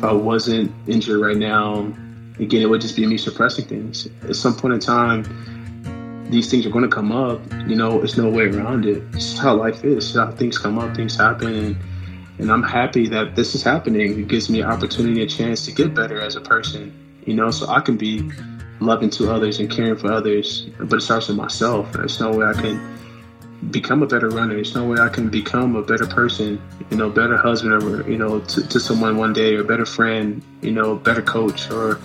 if I wasn't injured right now, again, it would just be me suppressing things. At some point in time, these things are going to come up. You know, there's no way around it. It's how life is. how things come up, things happen, and and I'm happy that this is happening. It gives me an opportunity, a chance to get better as a person. You know, so I can be loving to others and caring for others. But it starts with myself. There's no way I can become a better runner. There's no way I can become a better person, you know, better husband or, you know, to, to someone one day or better friend, you know, better coach or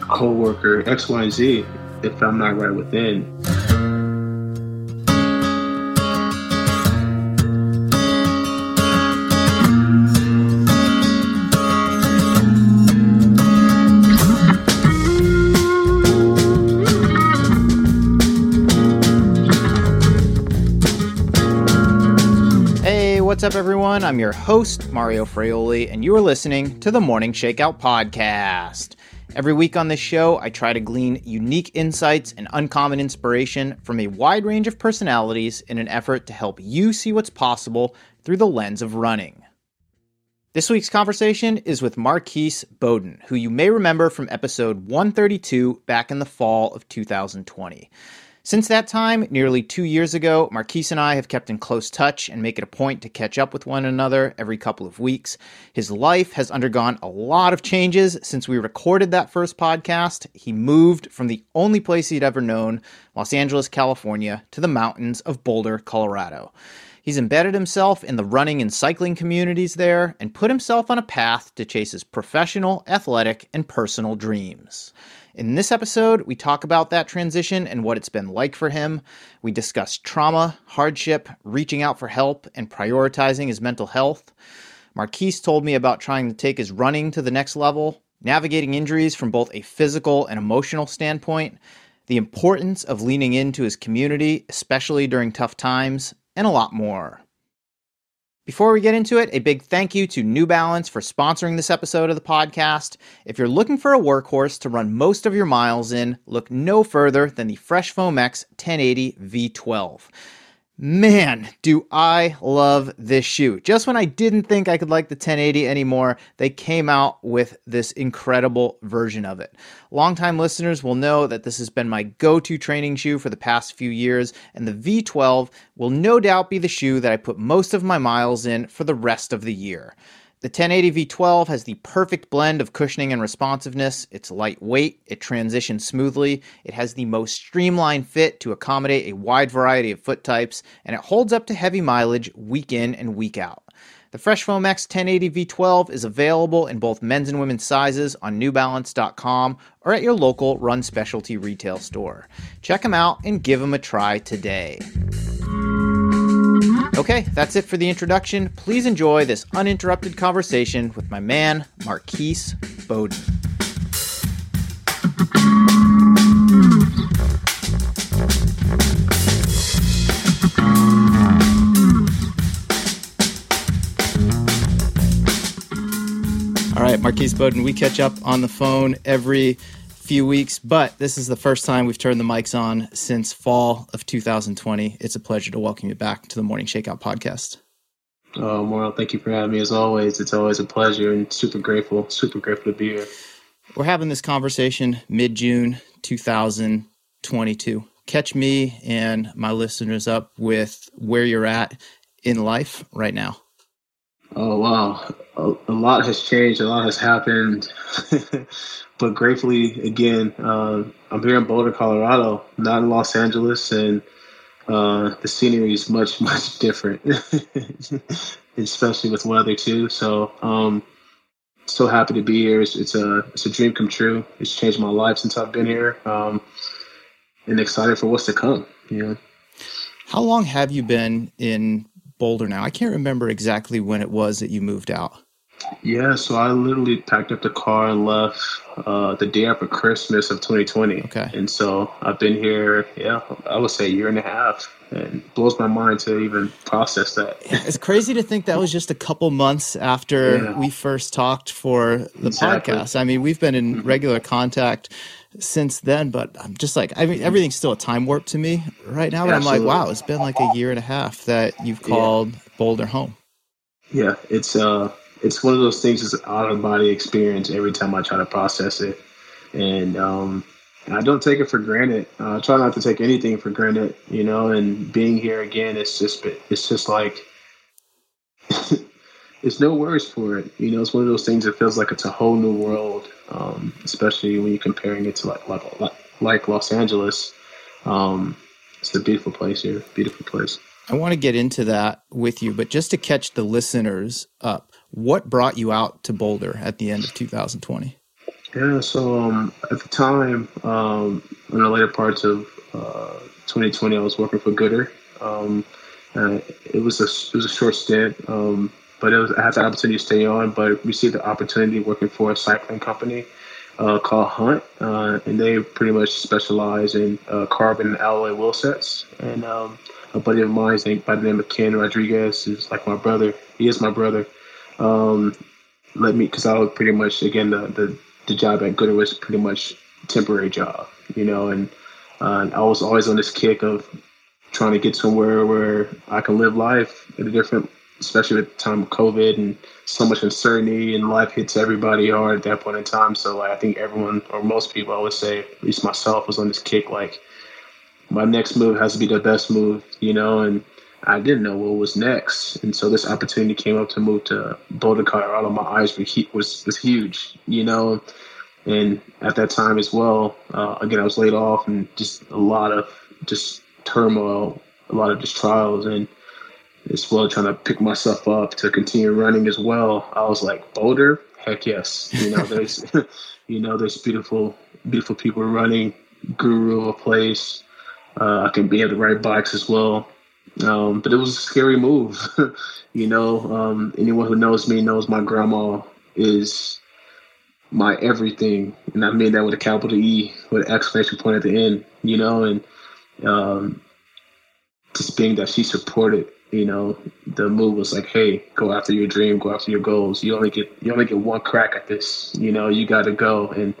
co-worker, X, Y, Z if I'm not right within. Up, everyone? I'm your host, Mario Fraioli, and you are listening to the Morning Shakeout Podcast. Every week on this show, I try to glean unique insights and uncommon inspiration from a wide range of personalities in an effort to help you see what's possible through the lens of running. This week's conversation is with Marquis Bowden, who you may remember from episode 132 back in the fall of 2020. Since that time, nearly two years ago, Marquis and I have kept in close touch and make it a point to catch up with one another every couple of weeks. His life has undergone a lot of changes since we recorded that first podcast. He moved from the only place he'd ever known, Los Angeles, California, to the mountains of Boulder, Colorado. He's embedded himself in the running and cycling communities there and put himself on a path to chase his professional, athletic, and personal dreams. In this episode, we talk about that transition and what it's been like for him. We discuss trauma, hardship, reaching out for help, and prioritizing his mental health. Marquis told me about trying to take his running to the next level, navigating injuries from both a physical and emotional standpoint, the importance of leaning into his community, especially during tough times, and a lot more. Before we get into it, a big thank you to New Balance for sponsoring this episode of the podcast. If you're looking for a workhorse to run most of your miles in, look no further than the Fresh Foam X 1080 V12. Man, do I love this shoe. Just when I didn't think I could like the 1080 anymore, they came out with this incredible version of it. Longtime listeners will know that this has been my go to training shoe for the past few years, and the V12 will no doubt be the shoe that I put most of my miles in for the rest of the year. The 1080 V12 has the perfect blend of cushioning and responsiveness. It's lightweight, it transitions smoothly, it has the most streamlined fit to accommodate a wide variety of foot types, and it holds up to heavy mileage week in and week out. The Fresh Foam X 1080 V12 is available in both men's and women's sizes on newbalance.com or at your local run specialty retail store. Check them out and give them a try today. Mm-hmm. Okay, that's it for the introduction. Please enjoy this uninterrupted conversation with my man, Marquis Bowden. All right, Marquis Bowden, we catch up on the phone every few weeks, but this is the first time we've turned the mics on since fall of 2020. It's a pleasure to welcome you back to the Morning Shakeout podcast. Oh, Mario, thank you for having me as always. It's always a pleasure and super grateful, super grateful to be here. We're having this conversation mid June 2022. Catch me and my listeners up with where you're at in life right now. Oh, wow. A, a lot has changed, a lot has happened. but gratefully, again, uh, I'm here in Boulder, Colorado, not in Los Angeles, and uh, the scenery is much, much different, especially with weather too. So, um, so happy to be here. It's, it's, a it's a dream come true. It's changed my life since I've been here, um, and excited for what's to come. You know. How long have you been in Boulder now? I can't remember exactly when it was that you moved out. Yeah, so I literally packed up the car and left uh, the day after Christmas of 2020. Okay. And so I've been here, yeah, I would say a year and a half. And it blows my mind to even process that. it's crazy to think that was just a couple months after yeah. we first talked for the exactly. podcast. I mean, we've been in mm-hmm. regular contact since then, but I'm just like, I mean, everything's still a time warp to me right now. But Absolutely. I'm like, wow, it's been like a year and a half that you've called yeah. Boulder home. Yeah, it's uh it's one of those things that's an out of body experience every time I try to process it, and um, I don't take it for granted. Uh, I try not to take anything for granted, you know. And being here again, it's just it's just like it's no words for it. You know, it's one of those things that feels like it's a whole new world, um, especially when you're comparing it to like like, like Los Angeles. Um, it's a beautiful place here, beautiful place. I want to get into that with you, but just to catch the listeners up, what brought you out to Boulder at the end of 2020? Yeah, so um, at the time, um, in the later parts of uh, 2020, I was working for Goodr. Um, it was a it was a short stint, um, but was, I had the opportunity to stay on, but received the opportunity working for a cycling company uh, called Hunt, uh, and they pretty much specialize in uh, carbon alloy wheel sets. And um, a buddy of mine by the name of Ken Rodriguez is like my brother. He is my brother. Um, let me because I was pretty much again the, the the job at Goodr was pretty much temporary job, you know, and uh, I was always on this kick of trying to get somewhere where I can live life at a different, especially at the time of COVID and so much uncertainty and life hits everybody hard at that point in time. So like, I think everyone or most people, I would say, at least myself, was on this kick like my next move has to be the best move, you know, and I didn't know what was next, and so this opportunity came up to move to Boulder, Colorado. My eyes were was was huge, you know, and at that time as well, uh, again I was laid off, and just a lot of just turmoil, a lot of just trials, and as well trying to pick myself up to continue running as well. I was like Boulder, heck yes, you know, there's you know there's beautiful beautiful people running, guru of a place. Uh, I can be able to ride bikes as well um, but it was a scary move. you know, um, anyone who knows me knows my grandma is my everything. And I mean that with a capital E with an exclamation point at the end, you know, and um, just being that she supported, you know, the move was like, hey, go after your dream, go after your goals. You only get you only get one crack at this, you know, you gotta go. And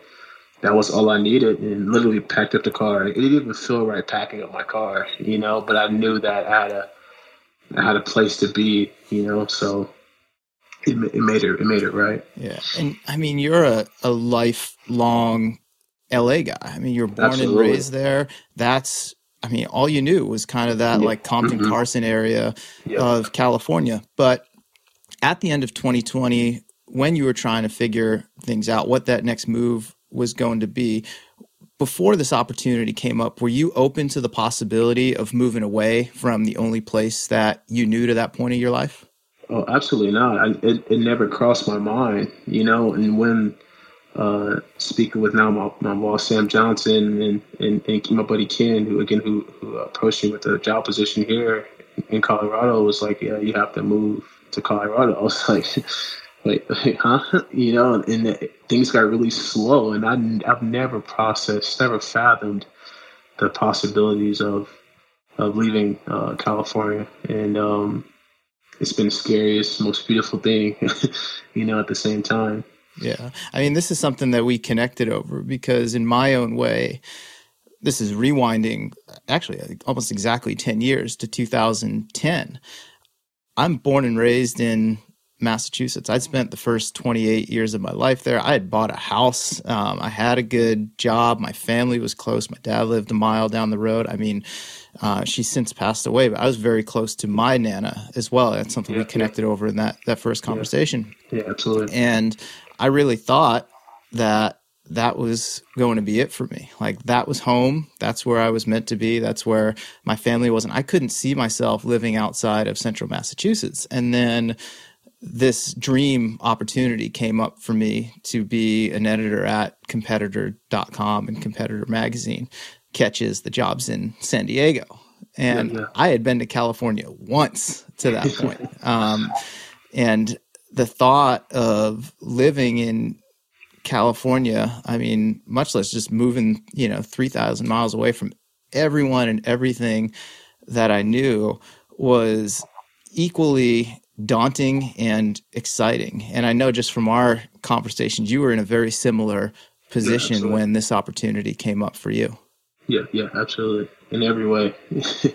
that was all I needed and literally packed up the car. It didn't even feel right packing up my car, you know, but I knew that I had a I had a place to be, you know, so it, it made it it made it right. Yeah. And I mean, you're a, a lifelong LA guy. I mean, you're born Absolutely. and raised there. That's I mean, all you knew was kind of that yeah. like Compton mm-hmm. Carson area of California. But at the end of 2020, when you were trying to figure things out, what that next move was going to be. Before this opportunity came up, were you open to the possibility of moving away from the only place that you knew to that point in your life? Oh, absolutely not. I, it, it never crossed my mind, you know. And when uh, speaking with now my, my boss Sam Johnson and, and, and my buddy Ken, who again who, who approached me with a job position here in Colorado, was like, "Yeah, you have to move to Colorado." I was like, like, huh? You know, and, and things got really slow, and I, I've never processed, never fathomed the possibilities of of leaving uh, California, and um, it's been the scariest, most beautiful thing, you know, at the same time. Yeah, I mean, this is something that we connected over because, in my own way, this is rewinding actually almost exactly 10 years to 2010. I'm born and raised in Massachusetts. I'd spent the first 28 years of my life there. I had bought a house. Um, I had a good job. My family was close. My dad lived a mile down the road. I mean, uh, she's since passed away, but I was very close to my nana as well. That's something yeah, we connected yeah. over in that that first conversation. Yeah. yeah, absolutely. And I really thought that that was going to be it for me. Like that was home. That's where I was meant to be. That's where my family was. And I couldn't see myself living outside of central Massachusetts. And then this dream opportunity came up for me to be an editor at competitor.com and competitor magazine catches the jobs in san diego and yeah, yeah. i had been to california once to that point um, and the thought of living in california i mean much less just moving you know 3000 miles away from everyone and everything that i knew was equally daunting and exciting. And I know just from our conversations, you were in a very similar position yeah, when this opportunity came up for you. Yeah, yeah, absolutely. In every way.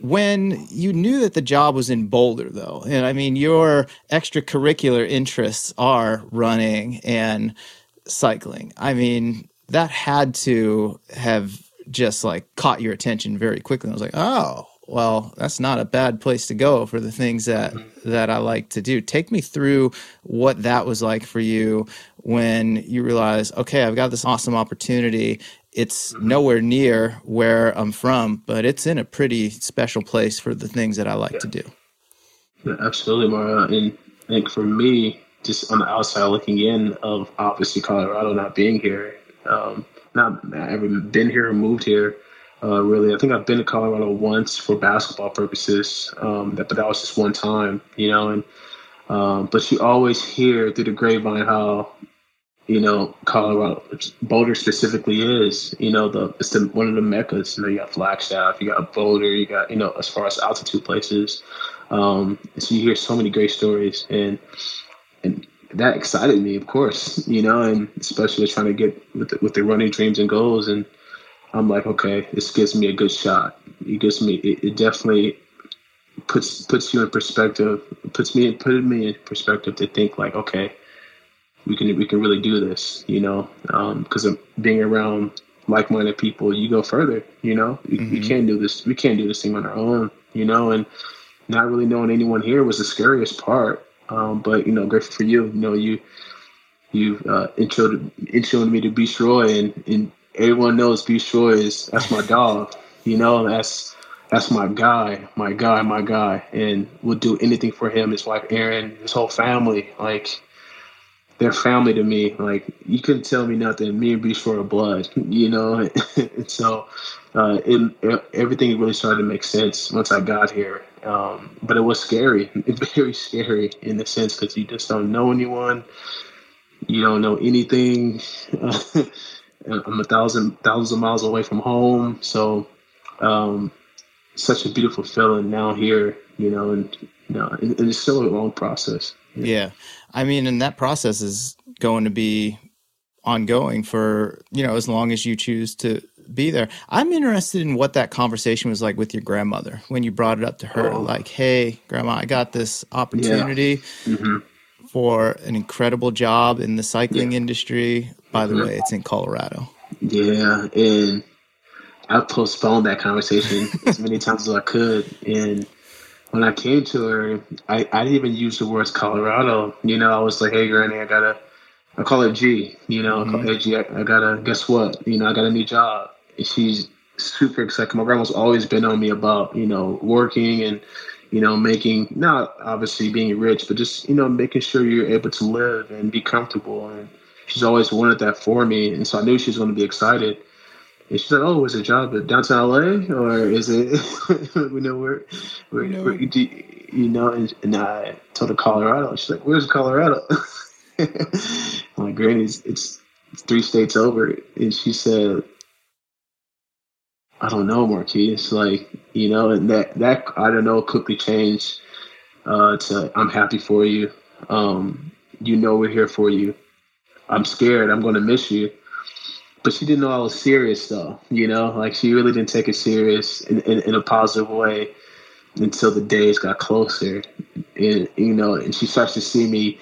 when you knew that the job was in Boulder, though, and I mean, your extracurricular interests are running and cycling. I mean, that had to have just like caught your attention very quickly. I was like, oh, well, that's not a bad place to go for the things that mm-hmm. that I like to do. Take me through what that was like for you when you realize, okay, I've got this awesome opportunity. It's mm-hmm. nowhere near where I'm from, but it's in a pretty special place for the things that I like yeah. to do. Yeah, absolutely, Mario. And I think for me, just on the outside looking in of obviously Colorado not being here, um, not, not ever been here or moved here uh, really. I think I've been to Colorado once for basketball purposes, um, but that was just one time, you know. And um, but you always hear through the grapevine how you know Colorado, Boulder specifically is, you know, the it's the, one of the meccas. You know, you got Flagstaff, you got Boulder, you got you know as far as altitude places. Um, so you hear so many great stories, and and that excited me, of course, you know, and especially trying to get with the, with the running dreams and goals and I'm like, okay, this gives me a good shot. It gives me, it, it definitely puts puts you in perspective, puts me put me in perspective to think like, okay, we can we can really do this, you know, because um, of being around like-minded people, you go further, you know. We, mm-hmm. we can't do this. We can't do this thing on our own, you know. And not really knowing anyone here was the scariest part. Um, but you know, grateful for you. You know, you you uh, introed introed me to Beast Roy and and everyone knows Beast Roy is that's my dog. You know, that's that's my guy, my guy, my guy, and would do anything for him. His wife Erin, his whole family, like they're family to me. Like you couldn't tell me nothing. Me and Beast Roy are blood. You know, and so uh, it, it, everything really started to make sense once I got here. Um, but it was scary, very scary in the sense because you just don't know anyone. You don't know anything. I'm a thousand thousands of miles away from home, so um, such a beautiful feeling now here, you know, and you know, it, it's still a long process. Yeah. yeah, I mean, and that process is going to be ongoing for you know as long as you choose to be there. I'm interested in what that conversation was like with your grandmother when you brought it up to her, oh. like, "Hey, grandma, I got this opportunity." Yeah. Mm-hmm for an incredible job in the cycling yeah. industry. By the mm-hmm. way, it's in Colorado. Yeah, and I postponed that conversation as many times as I could. And when I came to her, I, I didn't even use the words Colorado. You know, I was like, hey, Granny, I gotta, I call her G. You know, mm-hmm. I G, I, I gotta, guess what? You know, I got a new job. And she's super excited. My grandma's always been on me about, you know, working and, you know, making not obviously being rich, but just you know making sure you're able to live and be comfortable. And she's always wanted that for me, and so I knew she was going to be excited. And she said, "Oh, is it a job at downtown LA, or is it we know where, where, where you know?" And, and, I told her Colorado. She's like, "Where's Colorado?" I'm like, "Granny, it's, it's three states over." And she said, I don't know, Marquis. Like, you know, and that that I don't know quickly changed uh, to I'm happy for you. Um, you know we're here for you. I'm scared. I'm going to miss you. But she didn't know I was serious, though. You know, like she really didn't take it serious in, in, in a positive way until the days got closer. And you know, and she starts to see me,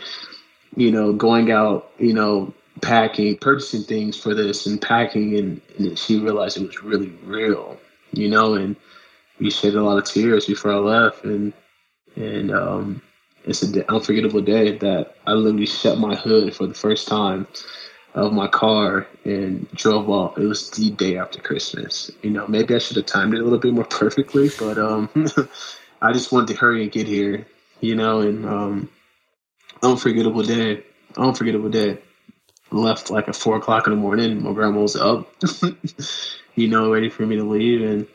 you know, going out, you know, packing, purchasing things for this and packing, and, and she realized it was really real, you know. And we shed a lot of tears before I left, and and um, it's an unforgettable day that I literally shut my hood for the first time of my car and drove off. It was the day after Christmas. You know, maybe I should have timed it a little bit more perfectly, but um, I just wanted to hurry and get here. You know, and um, unforgettable day. Unforgettable day left like at four o'clock in the morning. My grandma was up, you know, ready for me to leave, and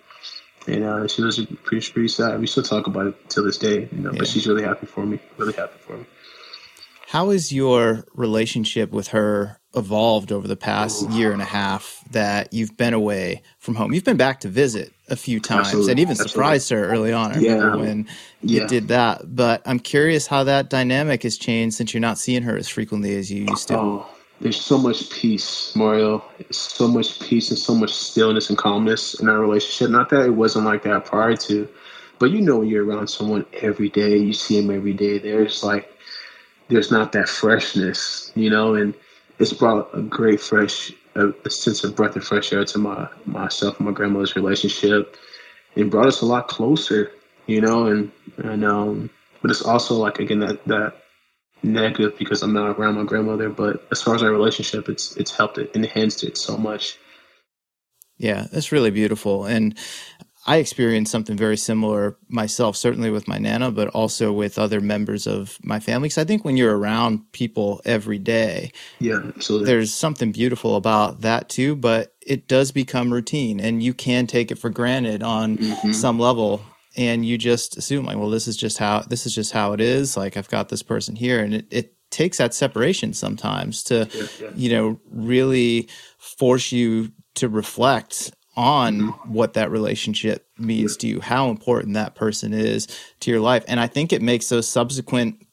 and uh, she was pretty pretty sad. We still talk about it till this day, you know. Yeah. But she's really happy for me. Really happy for me. How has your relationship with her evolved over the past year and a half that you've been away from home? You've been back to visit a few times Absolutely. and even Absolutely. surprised her early on. I yeah. when yeah. you did that. But I'm curious how that dynamic has changed since you're not seeing her as frequently as you used to. Oh there's so much peace, Mario. So much peace and so much stillness and calmness in our relationship. Not that it wasn't like that prior to, But you know, you're around someone every day, you see them every day. There's like, there's not that freshness, you know, and it's brought a great fresh, a, a sense of breath of fresh air to my myself and my grandmother's relationship. It brought us a lot closer, you know, and and um, but it's also like again that that negative because I'm not around my grandmother. But as far as our relationship, it's it's helped it enhanced it so much. Yeah, that's really beautiful. And I experienced something very similar myself, certainly with my nana, but also with other members of my family. Because I think when you're around people every day, yeah, absolutely. there's something beautiful about that too. But it does become routine, and you can take it for granted on mm-hmm. some level, and you just assume like, well, this is just how this is just how it is. Like I've got this person here, and it, it takes that separation sometimes to, yeah, yeah. you know, really force you to reflect on mm-hmm. what that relationship means to you, how important that person is to your life. And I think it makes those subsequent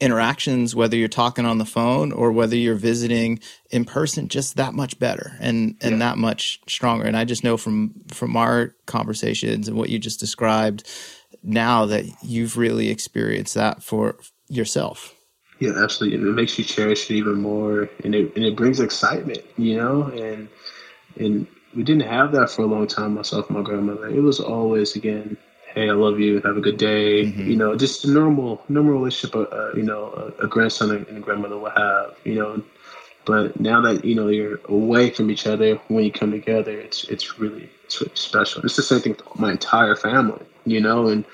interactions, whether you're talking on the phone or whether you're visiting in person, just that much better and and yeah. that much stronger. And I just know from from our conversations and what you just described now that you've really experienced that for yourself. Yeah, absolutely. It makes you cherish it even more, and it and it brings excitement, you know, and and we didn't have that for a long time. Myself, my grandmother. It was always again, hey, I love you. Have a good day. Mm-hmm. You know, just a normal, normal relationship. Uh, uh, you know, a, a, grandson and a grandmother will have. You know, but now that you know you're away from each other, when you come together, it's it's really it's really special. It's the same thing with my entire family. You know, and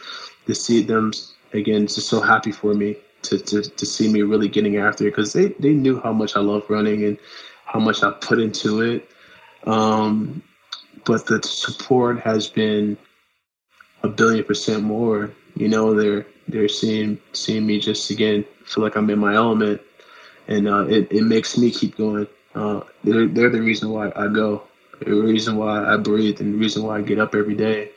to see them again, it's just so happy for me to to, to see me really getting after it because they they knew how much I love running and how much I put into it um, but the support has been a billion percent more. You know, they're they're seeing seeing me just again feel like I'm in my element, and uh, it it makes me keep going. Uh, they're they're the reason why I go, the reason why I breathe, and the reason why I get up every day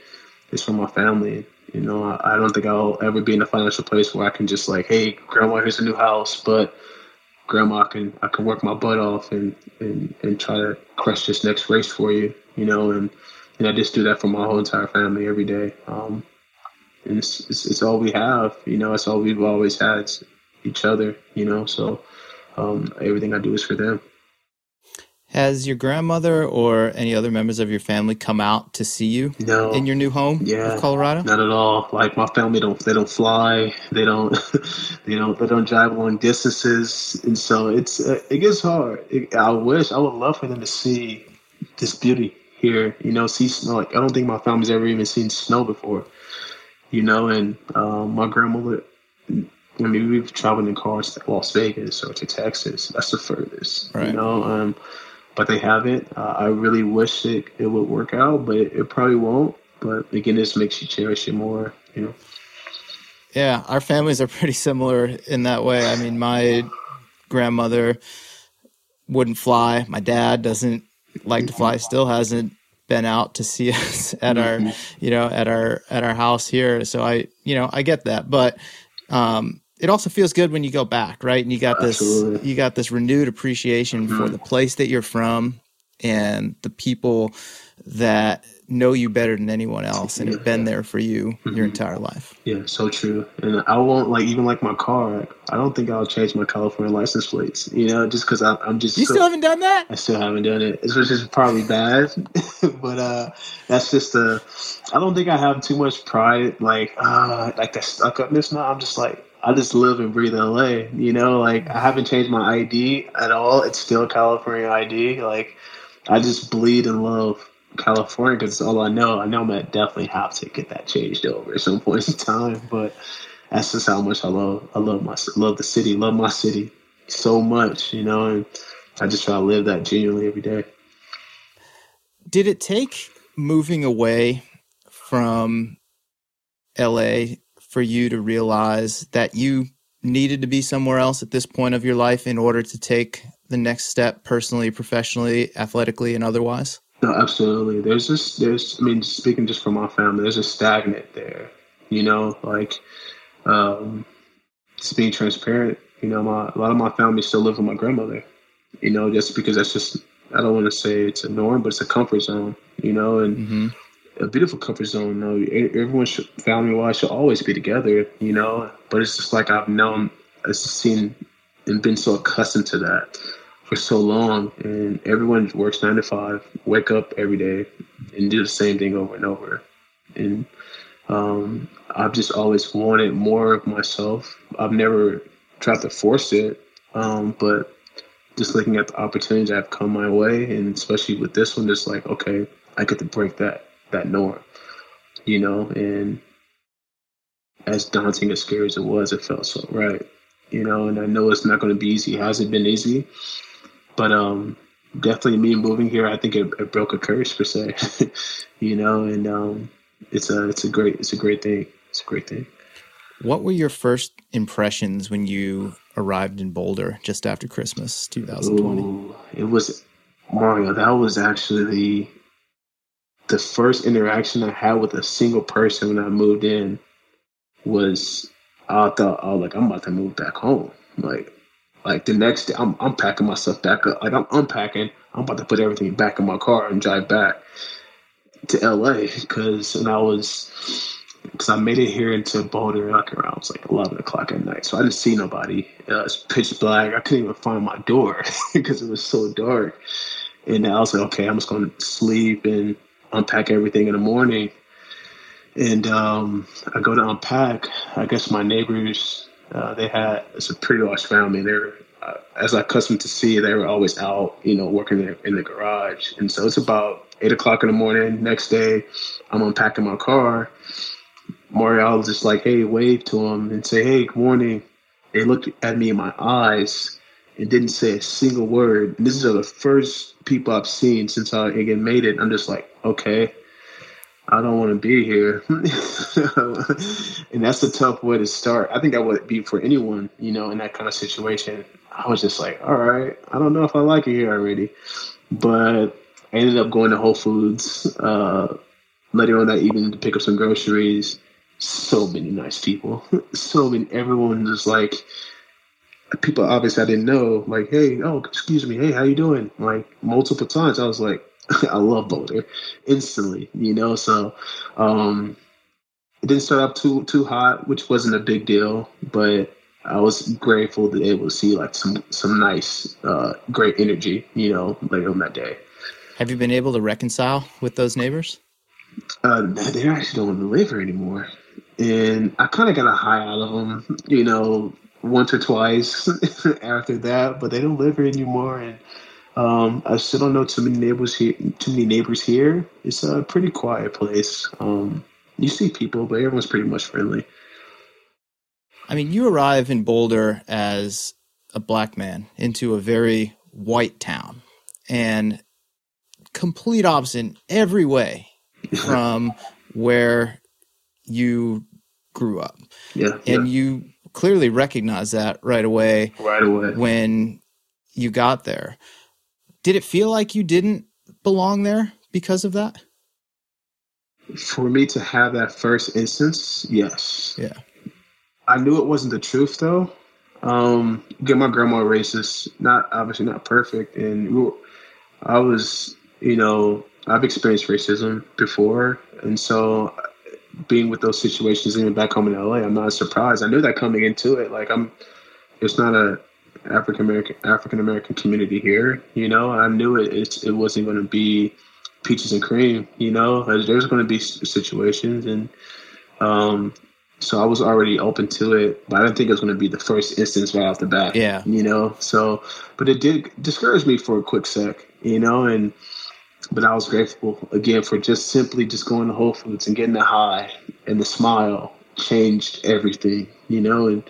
is for my family. You know, I, I don't think I'll ever be in a financial place where I can just like, hey, grandma, here's a new house, but grandma, can I can work my butt off and and and try to crush this next race for you, you know, and and I just do that for my whole entire family every day. Um, and it's, it's, it's all we have, you know. It's all we've always had, each other, you know. So um, everything I do is for them. Has your grandmother or any other members of your family come out to see you no. in your new home yeah, of Colorado? Not at all. Like my family don't they don't fly. They don't they don't they don't drive long distances, and so it's uh, it gets hard. It, I wish I would love for them to see this beauty here. You know, see snow. Like I don't think my family's ever even seen snow before. You know, and um, my grandmother. I mean, we've traveled in cars to Las Vegas or to Texas. That's the furthest. Right. You know, um, but they haven't. Uh, I really wish it, it would work out, but it, it probably won't. But again, this makes you cherish it more, you know. Yeah, our families are pretty similar in that way. I mean, my grandmother wouldn't fly. My dad doesn't like to fly. Still hasn't been out to see us at our, mm-hmm. you know, at our at our house here. So I, you know, I get that, but um, it also feels good when you go back, right? And you got this Absolutely. you got this renewed appreciation mm-hmm. for the place that you're from and the people that know you better than anyone else and have been there for you mm-hmm. your entire life. Yeah, so true. And I won't like even like my car. I don't think I'll change my California license plates. You know, just because I'm just. You so, still haven't done that? I still haven't done it. It's which is probably bad, but uh, that's just a. I don't think I have too much pride, like uh, like the stuck upness. Now I'm just like I just live and breathe LA. You know, like I haven't changed my ID at all. It's still California ID. Like I just bleed and love California because all I know. I know I'm gonna definitely have to get that changed over at some point in time. But that's just how much I love. I love my love the city. Love my city so much. You know, and I just try to live that genuinely every day. Did it take moving away from LA for you to realize that you needed to be somewhere else at this point of your life in order to take the next step personally, professionally, athletically, and otherwise? No, absolutely. There's just there's I mean, speaking just from my family, there's a stagnant there. You know, like um just being transparent, you know, my a lot of my family still live with my grandmother. You know, just because that's just I don't want to say it's a norm, but it's a comfort zone, you know, and mm-hmm. a beautiful comfort zone. You know, everyone should, family wise should always be together, you know. But it's just like I've known, I've seen, and been so accustomed to that for so long. And everyone works nine to five, wake up every day, and do the same thing over and over. And um, I've just always wanted more of myself. I've never tried to force it, um, but just looking at the opportunities that have come my way, and especially with this one, just like okay, I get to break that that norm, you know. And as daunting as scary as it was, it felt so right, you know. And I know it's not going to be easy. It hasn't been easy, but um, definitely me moving here, I think it, it broke a curse per se, you know. And um, it's a it's a great it's a great thing. It's a great thing. What were your first impressions when you arrived in Boulder just after Christmas 2020? Ooh, it was Mario. That was actually the the first interaction I had with a single person when I moved in. Was I thought, oh, like I'm about to move back home. Like, like the next day, I'm I'm packing myself back up. Like I'm unpacking. I'm about to put everything back in my car and drive back to LA because and I was because I made it here into Boulder like around like eleven o'clock at night, so I didn't see nobody. Uh, it's pitch black. I couldn't even find my door because it was so dark. And I was like, okay, I'm just going to sleep and unpack everything in the morning. And um, I go to unpack. I guess my neighbors, uh, they had it's a pretty large family. They're uh, as I accustomed to see, they were always out, you know, working in, in the garage. And so it's about eight o'clock in the morning. Next day, I'm unpacking my car Mario was just like, hey, wave to him and say, hey, good morning. They looked at me in my eyes and didn't say a single word. And these are the first people I've seen since I again made it. I'm just like, okay, I don't want to be here. and that's a tough way to start. I think that would be for anyone, you know, in that kind of situation. I was just like, all right, I don't know if I like it here already. But I ended up going to Whole Foods uh, later on that evening to pick up some groceries so many nice people. so many, everyone was like people obviously I didn't know, like, hey, oh, excuse me, hey, how you doing? Like multiple times, I was like, I love Boulder instantly, you know. So um, it didn't start up too too hot, which wasn't a big deal, but I was grateful to be able to see like some some nice, uh, great energy, you know, later on that day. Have you been able to reconcile with those neighbors? Uh, they actually don't live here anymore and I kind of got a high out of them, you know, once or twice after that. But they don't live here anymore, and um, I still don't know too many neighbors here. Too many neighbors here. It's a pretty quiet place. Um, you see people, but everyone's pretty much friendly. I mean, you arrive in Boulder as a black man into a very white town, and complete opposite in every way from where you grew up. Yeah. And yeah. you clearly recognize that right away. Right away. When you got there. Did it feel like you didn't belong there because of that? For me to have that first instance, yes. Yeah. I knew it wasn't the truth though. Um, get my grandma racist, not obviously not perfect, and we were, I was, you know, I've experienced racism before, and so being with those situations even back home in LA, I'm not surprised. I knew that coming into it. Like I'm, it's not a African American African American community here. You know, I knew it. It, it wasn't going to be peaches and cream. You know, there's going to be situations, and um, so I was already open to it. But I didn't think it was going to be the first instance right off the bat. Yeah, you know. So, but it did discourage me for a quick sec. You know, and but I was grateful again for just simply just going to Whole Foods and getting the high and the smile changed everything, you know, and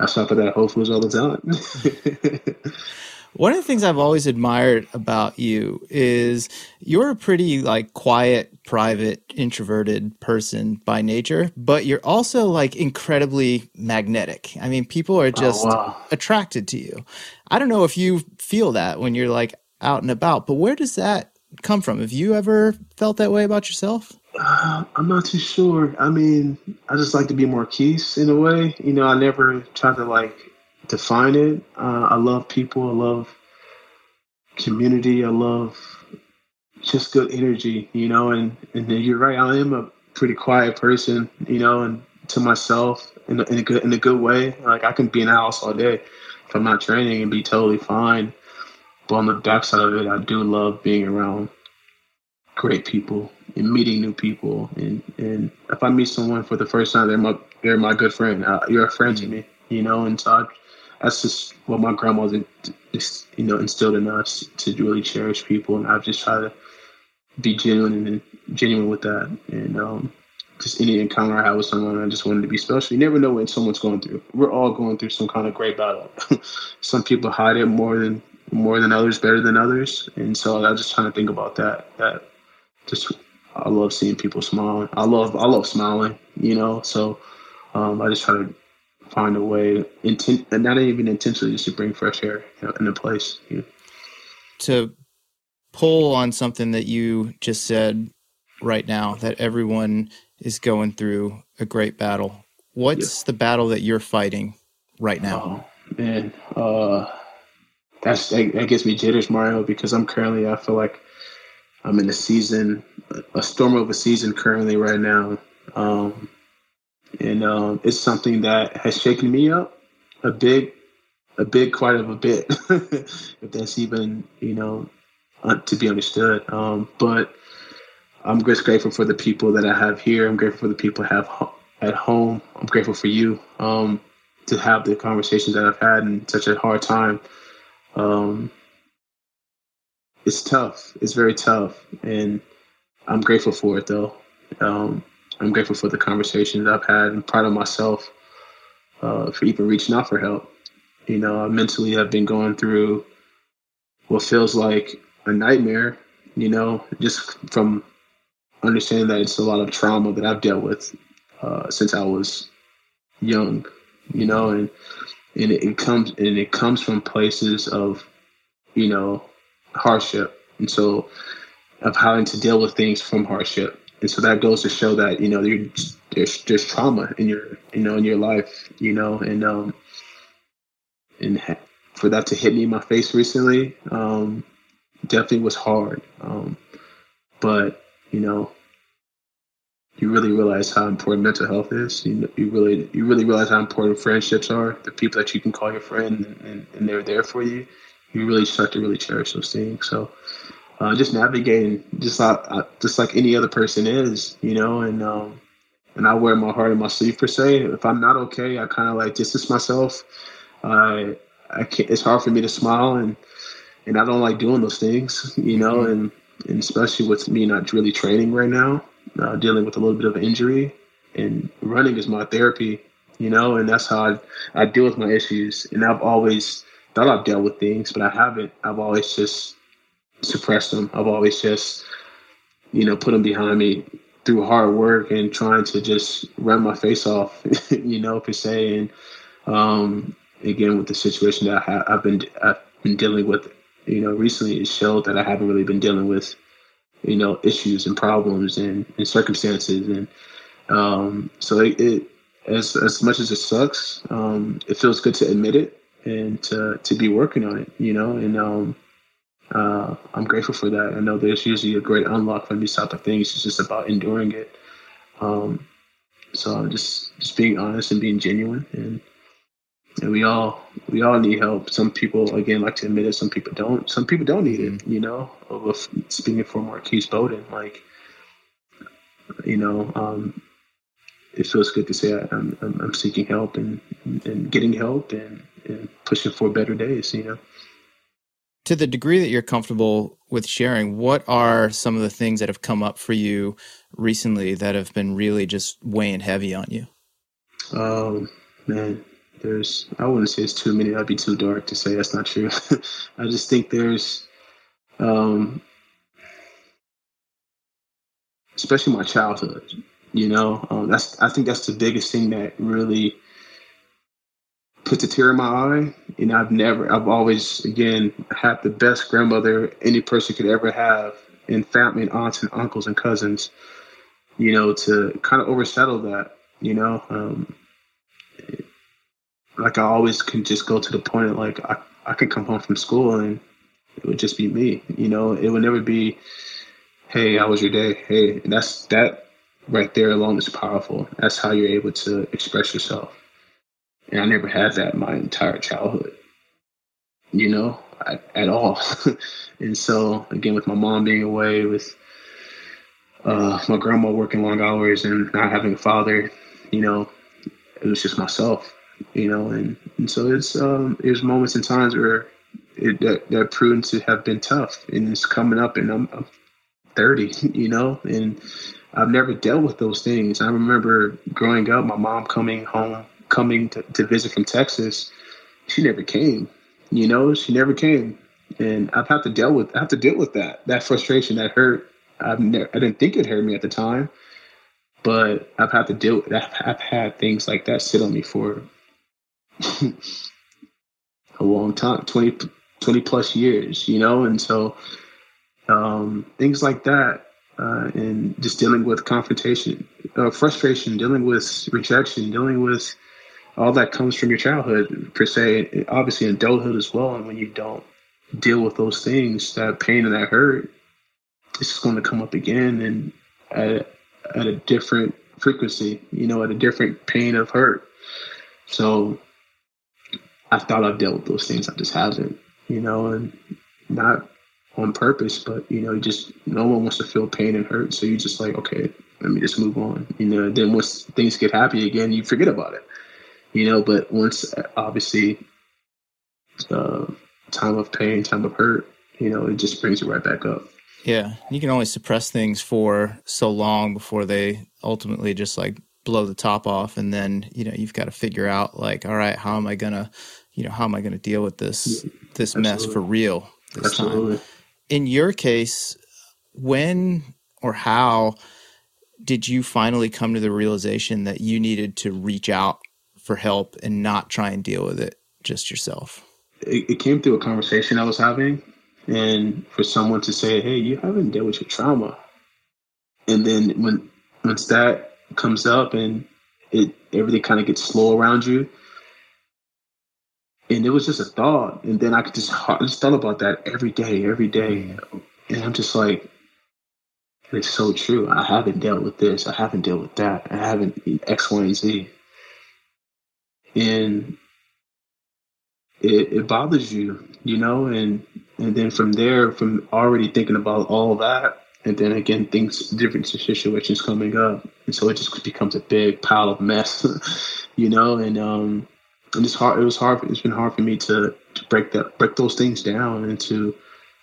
I shop at that Whole Foods all the time. One of the things I've always admired about you is you're a pretty like quiet, private, introverted person by nature, but you're also like incredibly magnetic. I mean, people are oh, just oh, wow. attracted to you. I don't know if you feel that when you're like out and about, but where does that come from? Have you ever felt that way about yourself? Uh, I'm not too sure. I mean, I just like to be keys in a way. You know, I never try to like define it. Uh, I love people. I love community. I love just good energy, you know. And and you're right, I am a pretty quiet person, you know, and to myself in a, in a good in a good way. Like I can be in the house all day if I'm not training and be totally fine. But on the backside of it, I do love being around great people and meeting new people. And, and if I meet someone for the first time, they're my they're my good friend. Uh, you're a friend mm-hmm. to me, you know. And so I, that's just what my grandma just you know instilled in us to really cherish people. And I've just tried to be genuine and genuine with that. And um, just any encounter I have with someone, I just wanted to be special. You never know what someone's going through. We're all going through some kind of great battle. some people hide it more than more than others, better than others, and so I was just trying to think about that. That just I love seeing people smile. I love I love smiling, you know. So um, I just try to find a way, intent, and not even intentionally, just to bring fresh air you know, in the place. You know. To pull on something that you just said right now, that everyone is going through a great battle. What's the battle that you're fighting right now? Oh, man, uh, that's that, that gets me jitters, Mario, because I'm currently I feel like I'm in a season, a storm of a season currently right now. Um, and um, it's something that has shaken me up a big, a big, quite of a bit, if that's even, you know, to be understood. Um, but I'm just grateful for the people that I have here. I'm grateful for the people I have at home. I'm grateful for you um, to have the conversations that I've had in such a hard time. Um, it's tough. It's very tough, and I'm grateful for it though. Um, I'm grateful for the conversations I've had. and proud of myself uh, for even reaching out for help. You know, I mentally have been going through what feels like a nightmare. You know, just from understanding that it's a lot of trauma that I've dealt with uh, since I was young. You know, and and it, it comes and it comes from places of, you know, hardship. And so of having to deal with things from hardship. And so that goes to show that, you know, there's, there's trauma in your, you know, in your life, you know, and, um, and for that to hit me in my face recently, um, definitely was hard. Um, but, you know, you really realize how important mental health is. You, know, you really, you really realize how important friendships are. The people that you can call your friend and, and, and they're there for you you really start to really cherish those things. So uh, just navigating, just like uh, just like any other person is, you know, and um, and I wear my heart in my sleeve per se. If I'm not okay, I kind of like distance myself. I I can't. It's hard for me to smile, and and I don't like doing those things, you know, mm-hmm. and and especially with me not really training right now, uh, dealing with a little bit of injury, and running is my therapy, you know, and that's how I I deal with my issues, and I've always thought I've dealt with things, but I haven't. I've always just suppressed them. I've always just, you know, put them behind me through hard work and trying to just run my face off, you know, per se. And um, again, with the situation that I have been I've been dealing with, you know, recently, it showed that I haven't really been dealing with, you know, issues and problems and, and circumstances. And um, so it, it, as as much as it sucks, um, it feels good to admit it and to to be working on it, you know, and um, uh, I'm grateful for that. I know there's usually a great unlock from these type of things. It's just about enduring it. Um, so just just being honest and being genuine, and, and we all we all need help. Some people again like to admit it. Some people don't. Some people don't need it. You know, speaking for Marquis Bowden, like you know, um, it feels good to say I'm, I'm, I'm seeking help and, and getting help and, and pushing for better days, you know. To the degree that you're comfortable with sharing, what are some of the things that have come up for you recently that have been really just weighing heavy on you? Um, man, there's, I wouldn't say it's too many. That'd be too dark to say that's not true. I just think there's, um, especially my childhood, you know, um, that's, I think that's the biggest thing that really, puts a tear in my eye. And I've never, I've always, again, had the best grandmother any person could ever have, and family and aunts and uncles and cousins, you know, to kind of overshadow that, you know. Um, like I always can just go to the point of like I, I could come home from school and it would just be me, you know. It would never be hey, how was your day? Hey, and that's that right there alone is powerful. That's how you're able to express yourself. And I never had that my entire childhood, you know, at, at all. and so, again, with my mom being away, with uh, my grandma working long hours and not having a father, you know, it was just myself, you know, and, and so it's um, there's moments and times where it that, that proven to have been tough, and it's coming up, and I'm, I'm 30, you know, and I've never dealt with those things. I remember growing up, my mom coming home, coming to, to visit from Texas. She never came, you know, she never came, and I've had to deal with I have to deal with that that frustration, that hurt. I've never, I didn't think it hurt me at the time, but I've had to deal with. I've, I've had things like that sit on me for a long time 20, 20 plus years, you know, and so um, things like that uh, and just dealing with confrontation, uh, frustration, dealing with rejection, dealing with all that comes from your childhood per se, obviously adulthood as well. And when you don't deal with those things, that pain and that hurt, it's going to come up again and at, at a different frequency, you know, at a different pain of hurt. So I thought I've dealt with those things. I just haven't, you know, and not on purpose, but you know, just no one wants to feel pain and hurt. So you just like, okay, let me just move on. You know, then once things get happy again, you forget about it. You know, but once obviously uh, time of pain, time of hurt, you know, it just brings it right back up. Yeah, you can only suppress things for so long before they ultimately just like blow the top off, and then you know you've got to figure out like, all right, how am I gonna, you know, how am I gonna deal with this this Absolutely. mess for real this Absolutely. time? in your case, when or how did you finally come to the realization that you needed to reach out for help and not try and deal with it just yourself? It, it came through a conversation I was having, and for someone to say, "Hey, you haven't dealt with your trauma," and then when once that comes up and it everything kind of gets slow around you, and it was just a thought. And then I could just, I just thought about that every day, every day. Mm-hmm. And I'm just like, it's so true. I haven't dealt with this. I haven't dealt with that. I haven't X, Y, and Z. And it, it bothers you, you know, and and then from there, from already thinking about all that, and then again, things, different situations coming up, and so it just becomes a big pile of mess, you know, and um, and it's hard. It was hard. It's been hard for me to, to break that, break those things down, and to,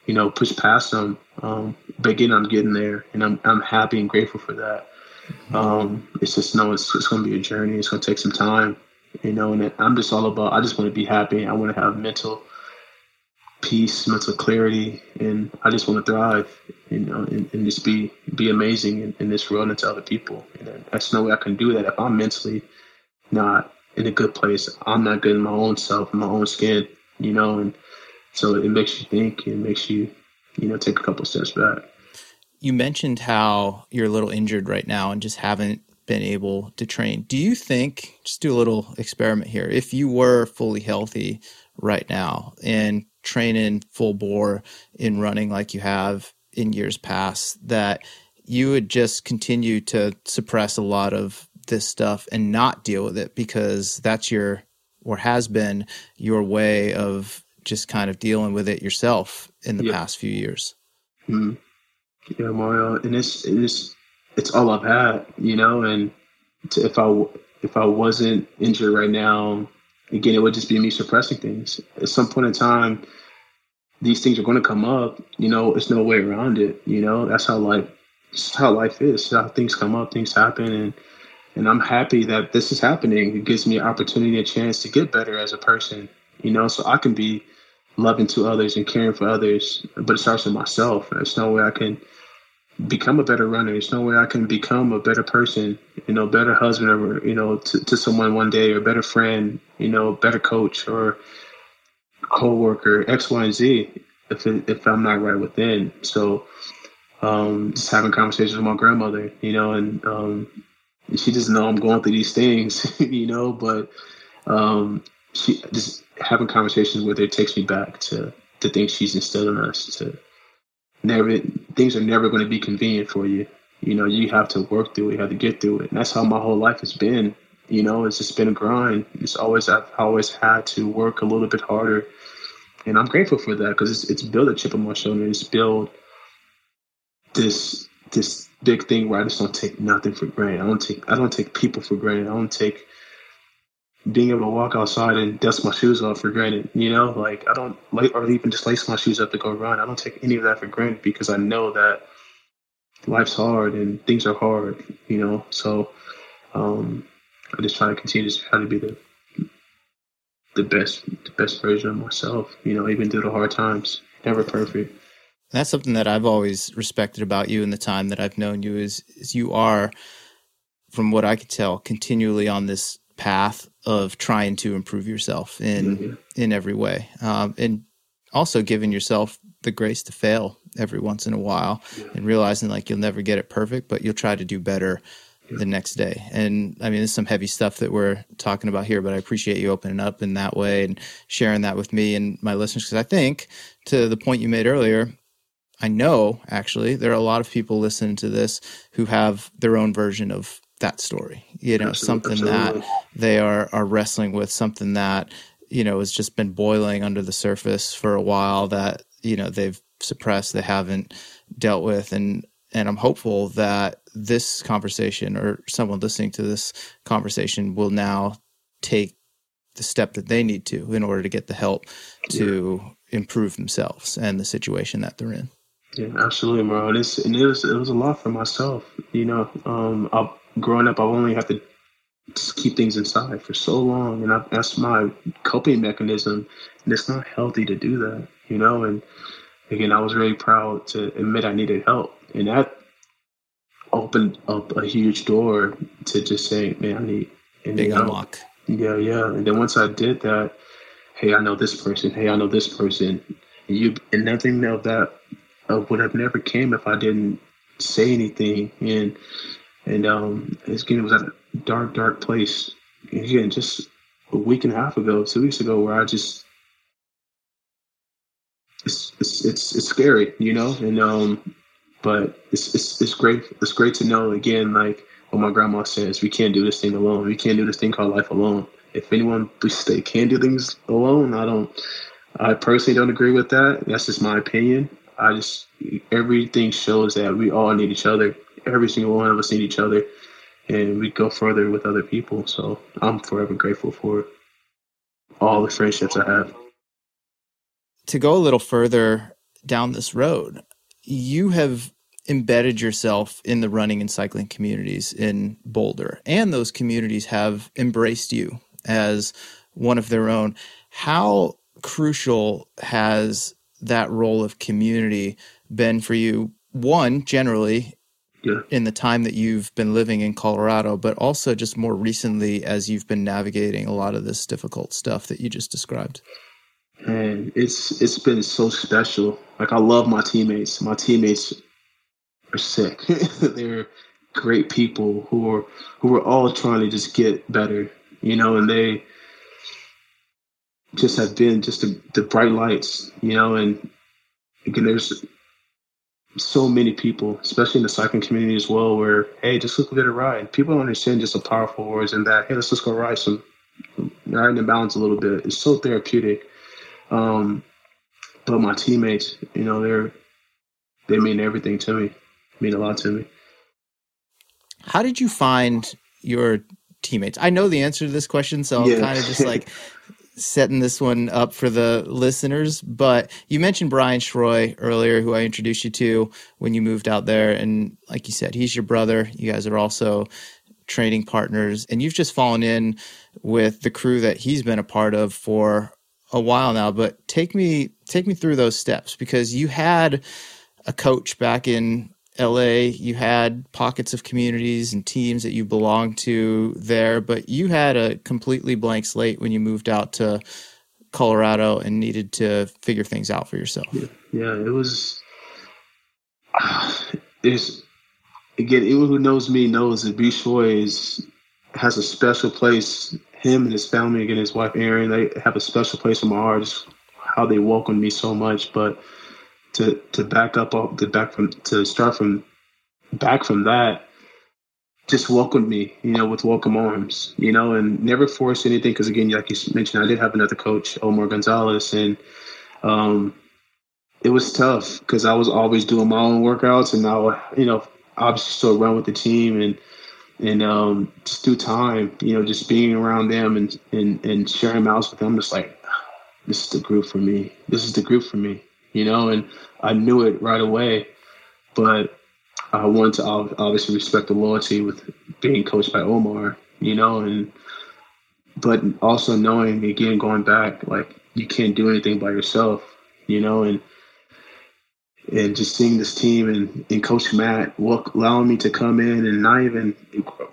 you know, push past them. Um, but again, I'm getting there, and I'm I'm happy and grateful for that. Um, it's just no, it's, it's going to be a journey. It's going to take some time, you know. And I'm just all about. I just want to be happy. I want to have mental peace, mental clarity, and I just want to thrive, you know, and, and just be be amazing in, in, this world and to other people. And that's no way I can do that if I'm mentally not in a good place. I'm not good in my own self, in my own skin, you know, and so it makes you think. It makes you, you know, take a couple steps back. You mentioned how you're a little injured right now and just haven't been able to train. Do you think, just do a little experiment here, if you were fully healthy right now and training full bore in running like you have in years past, that you would just continue to suppress a lot of this stuff and not deal with it because that's your or has been your way of just kind of dealing with it yourself in the yeah. past few years. Mm-hmm. Yeah, Mario, and it's it's it's all I've had, you know. And to, if I if I wasn't injured right now, again, it would just be me suppressing things. At some point in time, these things are going to come up. You know, there's no way around it. You know, that's how life. How life is. How things come up, things happen, and and I'm happy that this is happening. It gives me an opportunity, a chance to get better as a person, you know, so I can be loving to others and caring for others. But it starts with myself. There's no way I can become a better runner. There's no way I can become a better person, you know, better husband or, you know, to, to someone one day or better friend, you know, better coach or co-worker, X, Y, and Z if, it, if I'm not right within. So, um, just having conversations with my grandmother, you know, and, um, she doesn't know I'm going through these things, you know, but um, she just having conversations with her takes me back to the things she's instilled in us to never things are never going to be convenient for you. You know, you have to work through it, you have to get through it. And that's how my whole life has been. You know, it's just been a grind. It's always I've always had to work a little bit harder, and I'm grateful for that because it's, it's built a chip on my shoulder. It's built this this big thing where I just don't take nothing for granted. I don't take I don't take people for granted. I don't take being able to walk outside and dust my shoes off for granted. You know, like I don't like or even just lace my shoes up to go run. I don't take any of that for granted because I know that life's hard and things are hard. You know, so um, I just try to continue to try to be the the best the best version of myself. You know, even through the hard times. Never perfect. That's something that I've always respected about you in the time that I've known you is is you are, from what I could tell, continually on this path of trying to improve yourself in mm-hmm. in every way, um, and also giving yourself the grace to fail every once in a while, yeah. and realizing like you'll never get it perfect, but you'll try to do better the next day. And I mean, there's some heavy stuff that we're talking about here, but I appreciate you opening up in that way and sharing that with me and my listeners. Because I think, to the point you made earlier, I know actually there are a lot of people listening to this who have their own version of that story. You know, absolutely, something absolutely. that they are are wrestling with, something that you know has just been boiling under the surface for a while that you know they've suppressed, they haven't dealt with, and and I'm hopeful that this conversation or someone listening to this conversation will now take the step that they need to in order to get the help to yeah. improve themselves and the situation that they're in. Yeah, absolutely, bro. And, it's, and it was it was a lot for myself. You know, um, I, growing up, I've only have to just keep things inside for so long, and I, that's my coping mechanism. And it's not healthy to do that, you know. And again, I was really proud to admit I needed help and that opened up a huge door to just say, man, I need and, big unlock. Yeah, yeah. And then once I did that, hey, I know this person. Hey, I know this person. And you and nothing of that uh, would have never came if I didn't say anything. And and um, again, it was at a dark, dark place. And again, just a week and a half ago, two weeks ago, where I just it's it's it's, it's scary, you know, and um but it's, it's it's great. It's great to know again, like what my grandma says, we can't do this thing alone. We can't do this thing called life alone. If anyone they can do things alone, I don't. I personally don't agree with that. That's just my opinion. I just everything shows that we all need each other. Every single one of us need each other, and we go further with other people. So I'm forever grateful for all the friendships I have. To go a little further down this road, you have embedded yourself in the running and cycling communities in Boulder, and those communities have embraced you as one of their own. How crucial has that role of community been for you? One, generally, yeah. in the time that you've been living in Colorado, but also just more recently as you've been navigating a lot of this difficult stuff that you just described? And it's it's been so special. Like I love my teammates. My teammates are sick. They're great people who are who are all trying to just get better, you know, and they just have been just the, the bright lights, you know, and again there's so many people, especially in the cycling community as well, where hey, just look get a ride. People don't understand just the powerful words and that hey, let's just go ride some, riding the balance a little bit. It's so therapeutic. Um, but my teammates, you know, they're they mean everything to me, mean a lot to me. How did you find your teammates? I know the answer to this question, so I'm kind of just like setting this one up for the listeners. But you mentioned Brian Schroy earlier, who I introduced you to when you moved out there, and like you said, he's your brother. You guys are also training partners, and you've just fallen in with the crew that he's been a part of for a while now, but take me take me through those steps because you had a coach back in LA, you had pockets of communities and teams that you belonged to there, but you had a completely blank slate when you moved out to Colorado and needed to figure things out for yourself. Yeah, it was. Uh, again, anyone who knows me knows that B is has a special place him and his family, again, his wife Erin, they have a special place in my heart. How they welcomed me so much. But to to back up all to back from to start from back from that just welcomed me, you know, with welcome arms, you know, and never forced anything. Because again, like you mentioned, I did have another coach, Omar Gonzalez, and um, it was tough because I was always doing my own workouts, and I, you know, obviously still run with the team and and um, just through time, you know, just being around them and and and sharing miles with them, just like, this is the group for me. This is the group for me, you know, and I knew it right away, but I wanted to obviously respect the loyalty with being coached by Omar, you know, and but also knowing again going back like you can't do anything by yourself, you know, and and just seeing this team and, and Coach Matt walk, allowing me to come in and not even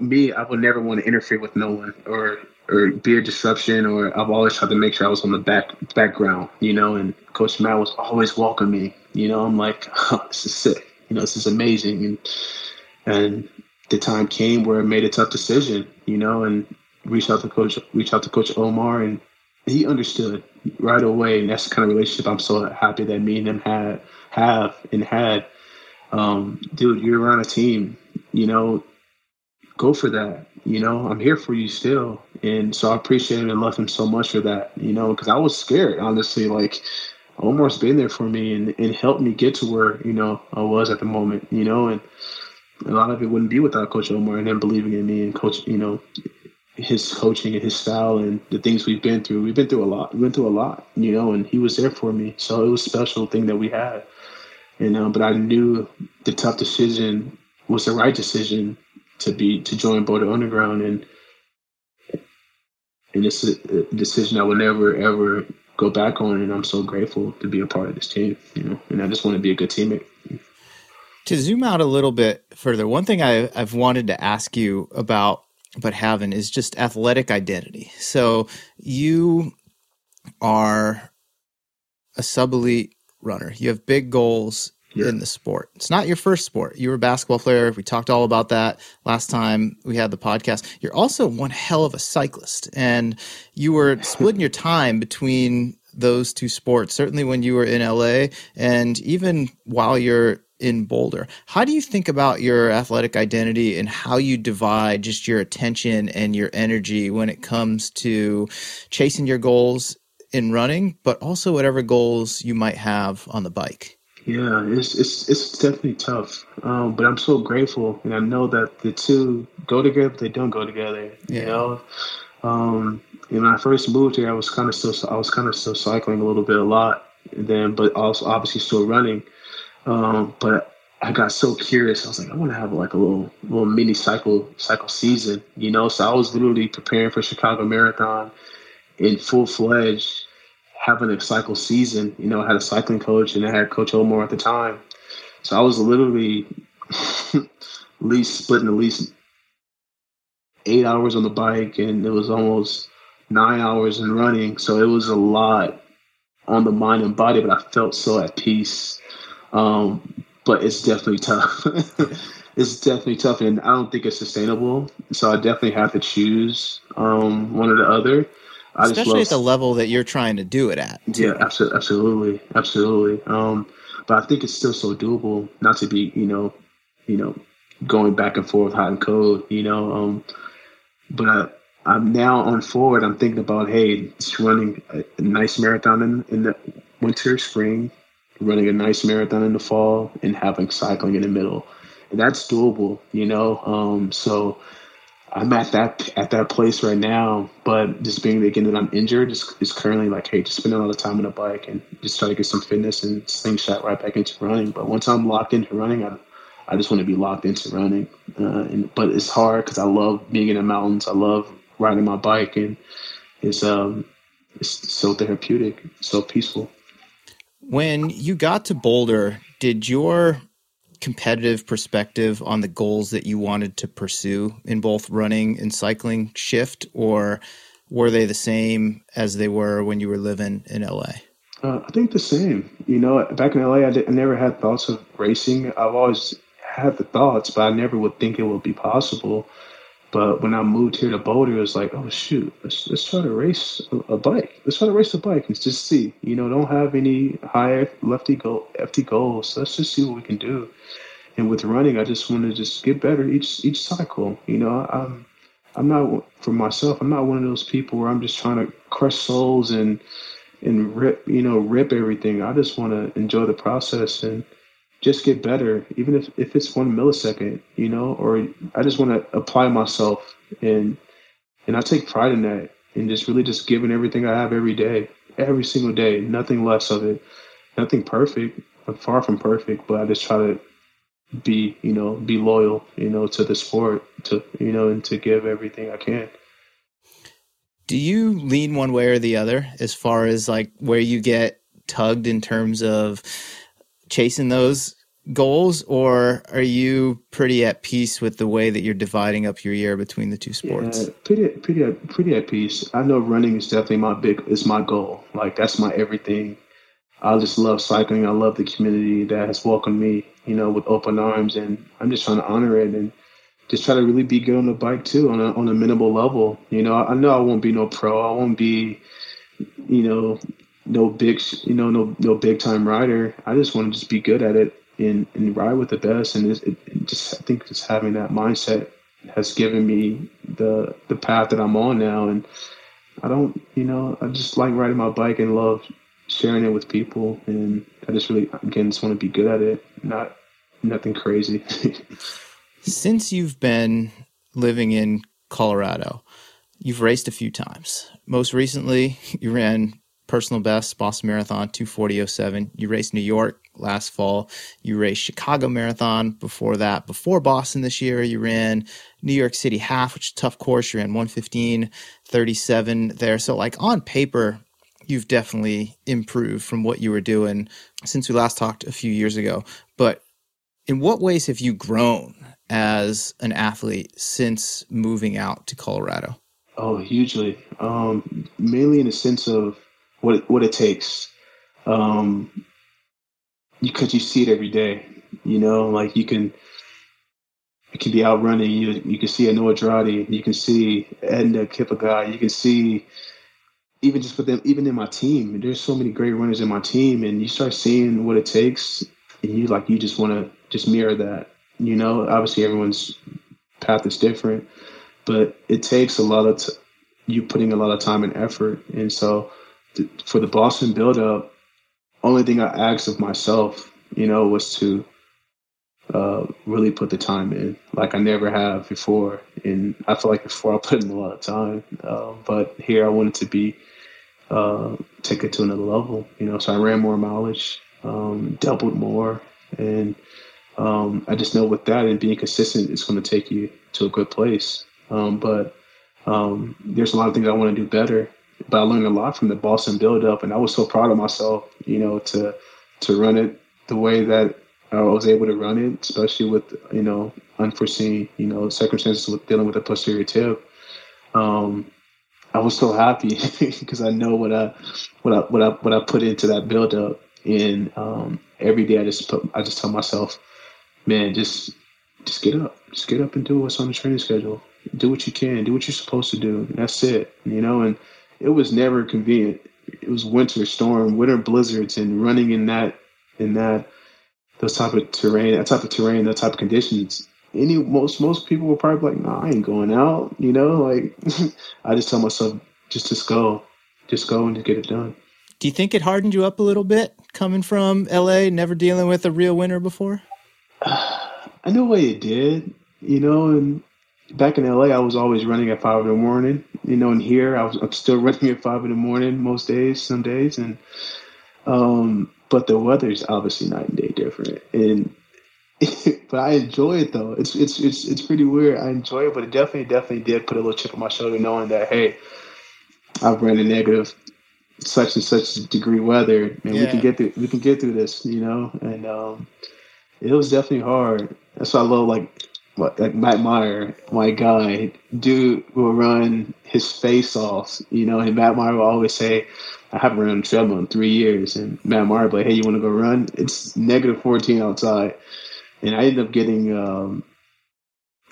me, I would never want to interfere with no one or or be a disruption or I've always tried to make sure I was on the back background, you know, and Coach Matt was always welcoming, you know, I'm like, oh, this is sick you know, this is amazing. And and the time came where I made a tough decision, you know, and reached out to coach, reached out to Coach Omar, and he understood right away. And that's the kind of relationship I'm so happy that me and him had have and had. Um, dude, you're around a team, you know, go for that. You know, I'm here for you still. And so I appreciate him and love him so much for that, you know, because I was scared, honestly. Like, Omar's been there for me and, and helped me get to where, you know, I was at the moment, you know, and a lot of it wouldn't be without Coach Omar and him believing in me and coach, you know, his coaching and his style and the things we've been through. We've been through a lot. We went through a lot, you know, and he was there for me. So it was a special thing that we had. And um, but I knew the tough decision was the right decision to be to join Boulder Underground and and it's a decision I would never ever go back on, and I'm so grateful to be a part of this team. You know, and I just want to be a good teammate. To zoom out a little bit further, one thing I, I've wanted to ask you about, but haven't, is just athletic identity. So you are a sub elite runner. You have big goals yeah. in the sport. It's not your first sport. You were a basketball player. We talked all about that last time we had the podcast. You're also one hell of a cyclist, and you were splitting your time between those two sports. Certainly when you were in LA, and even while you're in Boulder. How do you think about your athletic identity and how you divide just your attention and your energy when it comes to chasing your goals in running, but also whatever goals you might have on the bike? Yeah, it's it's it's definitely tough, um, but I'm so grateful, and I know that the two go together, but they don't go together. Yeah. You know, um, and when I first moved here, I was kind of still I was kind of still cycling a little bit, a lot, and then but also obviously still running. Um, but I got so curious. I was like, I want to have like a little little mini cycle cycle season, you know. So I was literally preparing for Chicago Marathon in full fledged having a cycle season. You know, I had a cycling coach and I had Coach Omar at the time. So I was literally at least splitting at least eight hours on the bike and it was almost nine hours in running. So it was a lot on the mind and body, but I felt so at peace. Um, but it's definitely tough. it's definitely tough, and I don't think it's sustainable. So I definitely have to choose um, one or the other. I especially love, at the level that you're trying to do it at. Yeah, absolutely, absolutely, absolutely. Um, but I think it's still so doable not to be, you know, you know, going back and forth hot and cold, you know. Um, but I, I'm now on forward. I'm thinking about, hey, just running a, a nice marathon in, in the winter, spring, running a nice marathon in the fall, and having cycling in the middle, and that's doable, you know. Um, so I'm at that at that place right now, but just being again that I'm injured is, is currently like, hey, just spending all the time on a bike and just try to get some fitness and slingshot right back into running. But once I'm locked into running, I, I just want to be locked into running. Uh, and but it's hard because I love being in the mountains. I love riding my bike, and it's um it's so therapeutic, so peaceful. When you got to Boulder, did your competitive perspective on the goals that you wanted to pursue in both running and cycling shift, or were they the same as they were when you were living in LA? Uh, I think the same. You know, back in LA, I, did, I never had thoughts of racing. I've always had the thoughts, but I never would think it would be possible. But when I moved here to Boulder, it was like, oh shoot, let's let's try to race a, bike. Let's try to race a bike and just see. You know, don't have any high lefty goal, goals. Let's just see what we can do. And with running, I just want to just get better each each cycle. You know, I'm I'm not for myself. I'm not one of those people where I'm just trying to crush souls and and rip you know rip everything. I just want to enjoy the process and just get better, even if, if it's one millisecond, you know, or I just want to apply myself and and I take pride in that and just really just giving everything I have every day, every single day, nothing less of it, nothing perfect. I'm far from perfect, but I just try to be, you know, be loyal, you know, to the sport, to you know, and to give everything I can. Do you lean one way or the other as far as like where you get tugged in terms of chasing those goals, or are you pretty at peace with the way that you're dividing up your year between the two sports? Yeah, pretty, pretty, pretty at peace. I know running is definitely my big, is my goal. Like that's my everything. I just love cycling. I love the community that has welcomed me, you know, with open arms, and I'm just trying to honor it and just try to really be good on the bike too, on a on a minimal level. You know, I know I won't be no pro. I won't be, you know, no big, you know, no no big time rider. I just want to just be good at it and, and ride with the best. And it, it just I think just having that mindset has given me the the path that I'm on now. And I don't, you know, I just like riding my bike and love sharing it with people. And I just really again just want to be good at it, not nothing crazy. Since you've been living in Colorado, you've raced a few times. Most recently, you ran personal best, Boston Marathon, 240.07. You raced New York last fall. You raced Chicago Marathon before that. Before Boston this year, you ran New York City half, which is a tough course. You ran 115.37 there. So, like on paper, you've definitely improved from what you were doing since we last talked a few years ago. But in what ways have you grown as an athlete since moving out to Colorado? Oh, hugely. Um, mainly in the sense of what it, what it takes. Um, because you see it every day, you know, like you can, it can be out running. You you can see a Noah Droddy, you can see Edna Kiplagat, you can see even just with them, even in my team. There's so many great runners in my team, and you start seeing what it takes, and you like you just want to just mirror that. You know, obviously everyone's path is different, but it takes a lot of t- you putting a lot of time and effort, and so for the Boston buildup, only thing I asked of myself, you know, was to uh, really put the time in, like I never have before. And I feel like before I put in a lot of time, uh, but here I wanted to be uh, take it to another level, you know. So I ran more mileage, um, doubled more, and um, I just know with that and being consistent, it's going to take you to a good place. Um, but um, there's a lot of things I want to do better, but I learned a lot from the Boston build up, and I was so proud of myself, you know, to to run it the way that I was able to run it, especially with you know unforeseen you know circumstances with dealing with a posterior tib. Um, I was so happy because I know what I what I what I what I put into that build up, and um, every day I just put I just tell myself, man, just just get up, just get up and do what's on the training schedule. Do what you can, do what you're supposed to do. That's it, you know, and it was never convenient. It was winter storm, winter blizzards, and running in that in that those type of terrain, that type of terrain, that type of conditions. Any most most people were probably like, "Nah, I ain't going out." You know, like I just tell myself, just just go, just go and just get it done. Do you think it hardened you up a little bit coming from LA, never dealing with a real winter before? I know what it did, you know, and back in LA, I was always running at five in the morning. You know, and here I was I'm still running at five in the morning most days, some days, and um, but the weather's obviously night and day different. And but I enjoy it though. It's it's it's it's pretty weird. I enjoy it, but it definitely definitely did put a little chip on my shoulder knowing that hey, I've ran a negative such and such degree weather, and yeah. we can get through we can get through this, you know. And um, it was definitely hard. That's why I love like like Matt Meyer, my guy, dude will run his face off, you know, and Matt Meyer will always say, I haven't run on treadmill in three years. And Matt Meyer will like, hey, you want to go run? It's negative 14 outside. And I ended up getting um,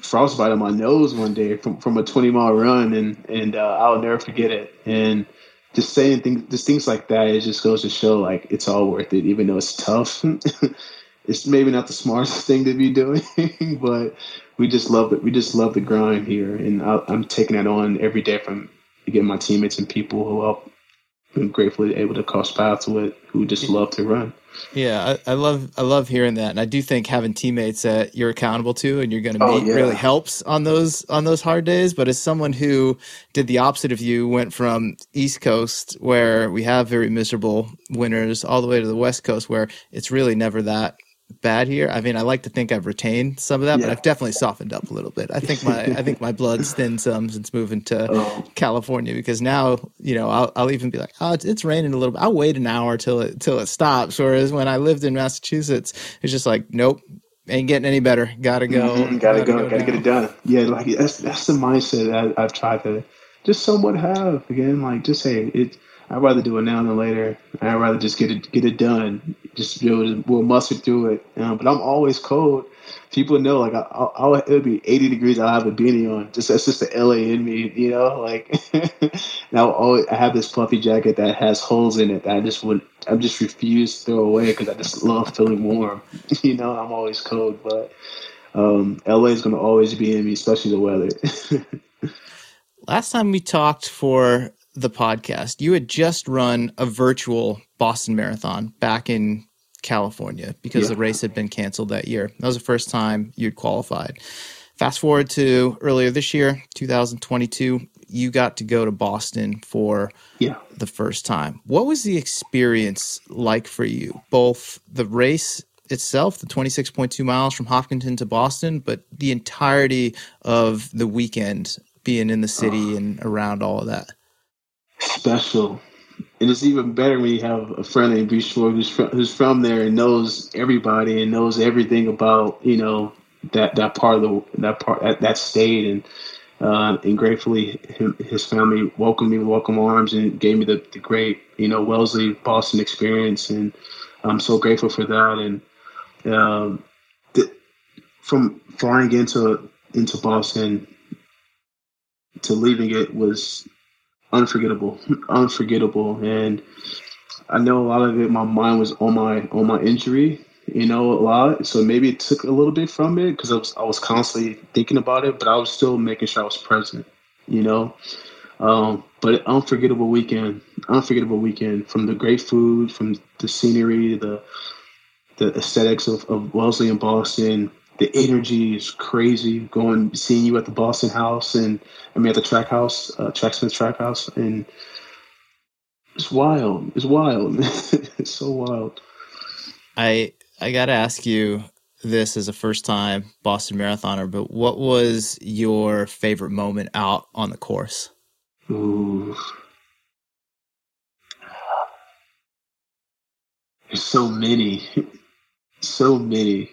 frostbite on my nose one day from from a 20 mile run, and and uh, I'll never forget it. And just saying things, just things like that, it just goes to show like it's all worth it, even though it's tough. it's maybe not the smartest thing to be doing, but we just love it. We just love the grind here, and I, am taking that on every day from getting my teammates and people who help. I'm gratefully able to cross paths with who just love to run. Yeah, I, I, love I love hearing that, and I do think having teammates that you're accountable to and you're going to oh, meet yeah. really helps on those on those hard days. But as someone who did the opposite of you, went from East Coast where we have very miserable winters, all the way to the West Coast where it's really never that bad here. I mean, I like to think I've retained some of that, yeah. but I've definitely softened up a little bit. I think my I think my blood's thinned some since moving to oh. California because now you know I'll, I'll even be like, oh, it's, it's, raining a little bit. I'll wait an hour till it till it stops. Whereas when I lived in Massachusetts, it's just like, nope. Ain't getting any better. Gotta go. Mm-hmm. Gotta, gotta, go. go gotta get it done. Yeah, like that's that's the mindset I, I've tried to just somewhat have. Again, like just say it I'd rather do it now than later. I'd rather just get it get it done. Just be able to we'll muster through it. Um, but I'm always cold. People know like I, I'll, it'll be 80 degrees. I'll have a beanie on. Just that's just the LA in me, you know. Like now, always I have this fluffy jacket that has holes in it that I just would I just refuse to throw away because I just love feeling warm. you know, I'm always cold, but um, LA is going to always be in me, especially the weather. Last time we talked for the podcast, you had just run a virtual Boston Marathon back in California because yeah. the race had been canceled that year. That was the first time you'd qualified. Fast forward to earlier this year, 2022, you got to go to Boston for yeah. the first time. What was the experience like for you? Both the race itself, the 26.2 miles from Hopkinton to Boston, but the entirety of the weekend being in the city ah. and around all of that special. And it's even better when you have a friend named B Schroy who's from, who's from there and knows everybody and knows everything about you know that that part of the that part that, that state. And uh, and gratefully him, his family welcomed me with welcome arms and gave me the, the great you know Wellesley Boston experience. And I'm so grateful for that. And um, the, from flying into into Boston to leaving it was unforgettable, unforgettable. And I know a lot of it. My mind was on my on my injury, you know, a lot. So maybe it took a little bit from it because I was I was constantly thinking about it, but I was still making sure I was present, you know. Um, but unforgettable weekend, unforgettable weekend from the great food, from the scenery, the the aesthetics of, of Wellesley and Boston, the energy is crazy. Going seeing you at the Boston House and I mean at the Track House, uh, Tracksmith Track House, and it's wild. It's wild. it's so wild. I I gotta ask you this as a first time Boston marathoner, but what was your favorite moment out on the course? Ooh. There's so many, so many.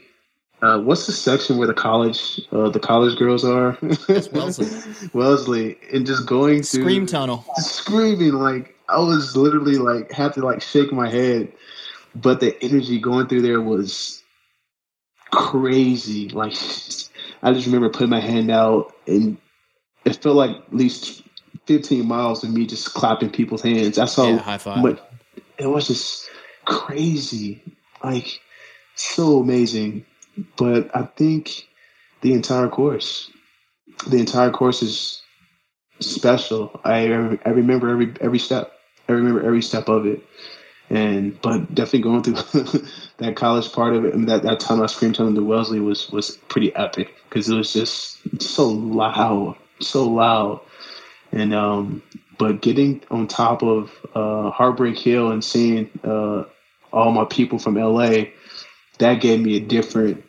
Uh, what's the section where the college uh, the college girls are? It's Wellesley. Wellesley, and just going to scream tunnel, screaming like I was literally like had to like shake my head, but the energy going through there was crazy. Like I just remember putting my hand out, and it felt like at least fifteen miles of me just clapping people's hands. I saw yeah, high five. But it was just crazy, like so amazing but I think the entire course, the entire course is special. I I remember every every step. I remember every step of it. And but definitely going through that college part of it, I mean, that that time I screamed tunnel to Wellesley was was pretty epic because it was just so loud, so loud, and um, but getting on top of uh, Heartbreak Hill and seeing uh, all my people from LA, that gave me a different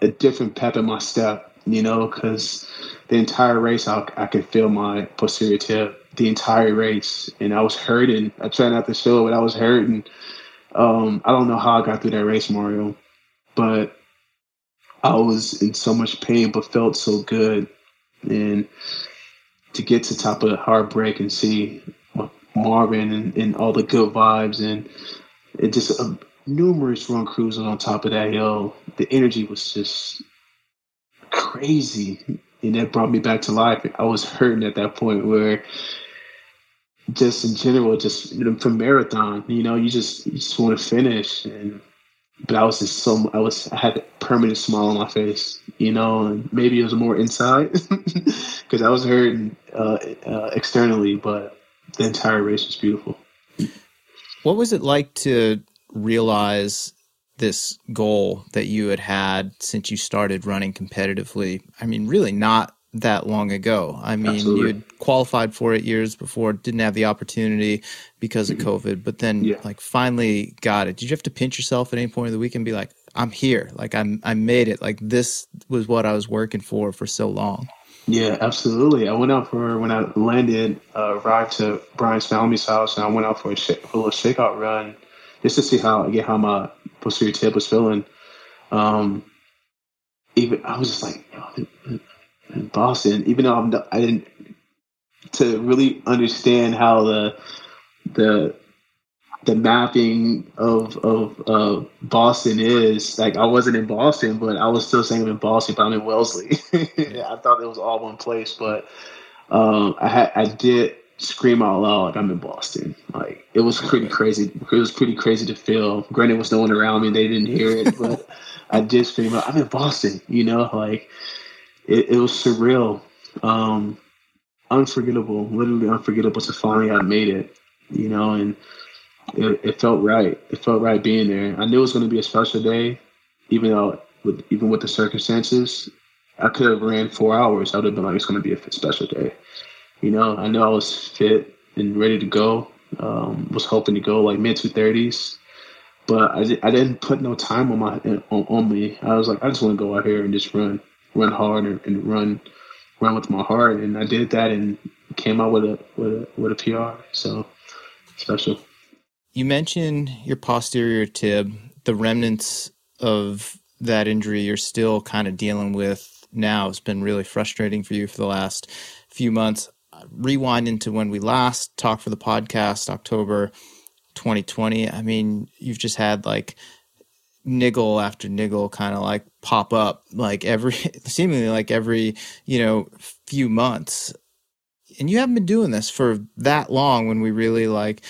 a different pep in my step, you know, because the entire race I, I could feel my posterior tib the entire race, and I was hurting. I tried not to show it, but I was hurting. Um, I don't know how I got through that race, Mario, but I was in so much pain, but felt so good. And to get to top of the heartbreak and see Marvin and, and all the good vibes, and it just uh, numerous run cruises on top of that hill. The energy was just crazy. And that brought me back to life. I was hurting at that point where just in general, just you know, for marathon, you know, you just you just want to finish and but I was just so I was I had a permanent smile on my face, you know, and maybe it was more inside because I was hurting uh, uh, externally, but the entire race was beautiful. What was it like to realize this goal that you had had since you started running competitively? I mean, really not that long ago. I mean, Absolutely. you had qualified for it years before, didn't have the opportunity because of mm-hmm. COVID, but then yeah. like finally got it. Did you have to pinch yourself at any point of the week and be like, I'm here, like I'm I made it, like this was what I was working for for so long? Yeah, absolutely. I went out for when I landed, uh, arrived to Brian's family's house, and I went out for a, sh- a little shakeout run just to see how get how my posterior tib was feeling. Um, even I was just like, in Boston, even though I'm, I didn't to really understand how the the the mapping of of uh, Boston is. Like I wasn't in Boston, but I was still saying I'm in Boston, but I'm in Wellesley. I thought it was all one place, but um, I had I did scream out loud I'm in Boston. Like it was pretty crazy. It was pretty crazy to feel. Granted, was no one around me; they didn't hear it, but I did scream out, "I'm in Boston." You know, like it, it was surreal, um, unforgettable, literally unforgettable to finally have made it, you know, and it, it felt right. It felt right being there. I knew it was going to be a special day, even though, with, even with the circumstances, I could have ran four hours. I would have been like, it's going to be a special day. You know, I know I was fit and ready to go. Um, was hoping to go like mid two thirties, but I, I didn't put no time on my on, on me. I was like, I just want to go out here and just run run hard and, and run run with my heart, and I did that and came out with a with a with a PR. So special. You mentioned your posterior tib, the remnants of that injury you're still kind of dealing with now. It's been really frustrating for you for the last few months. Rewind into when we last talked for the podcast, October 2020. I mean, you've just had like niggle after niggle kind of like pop up like every seemingly like every you know few months and you haven't been doing this for that long when we really like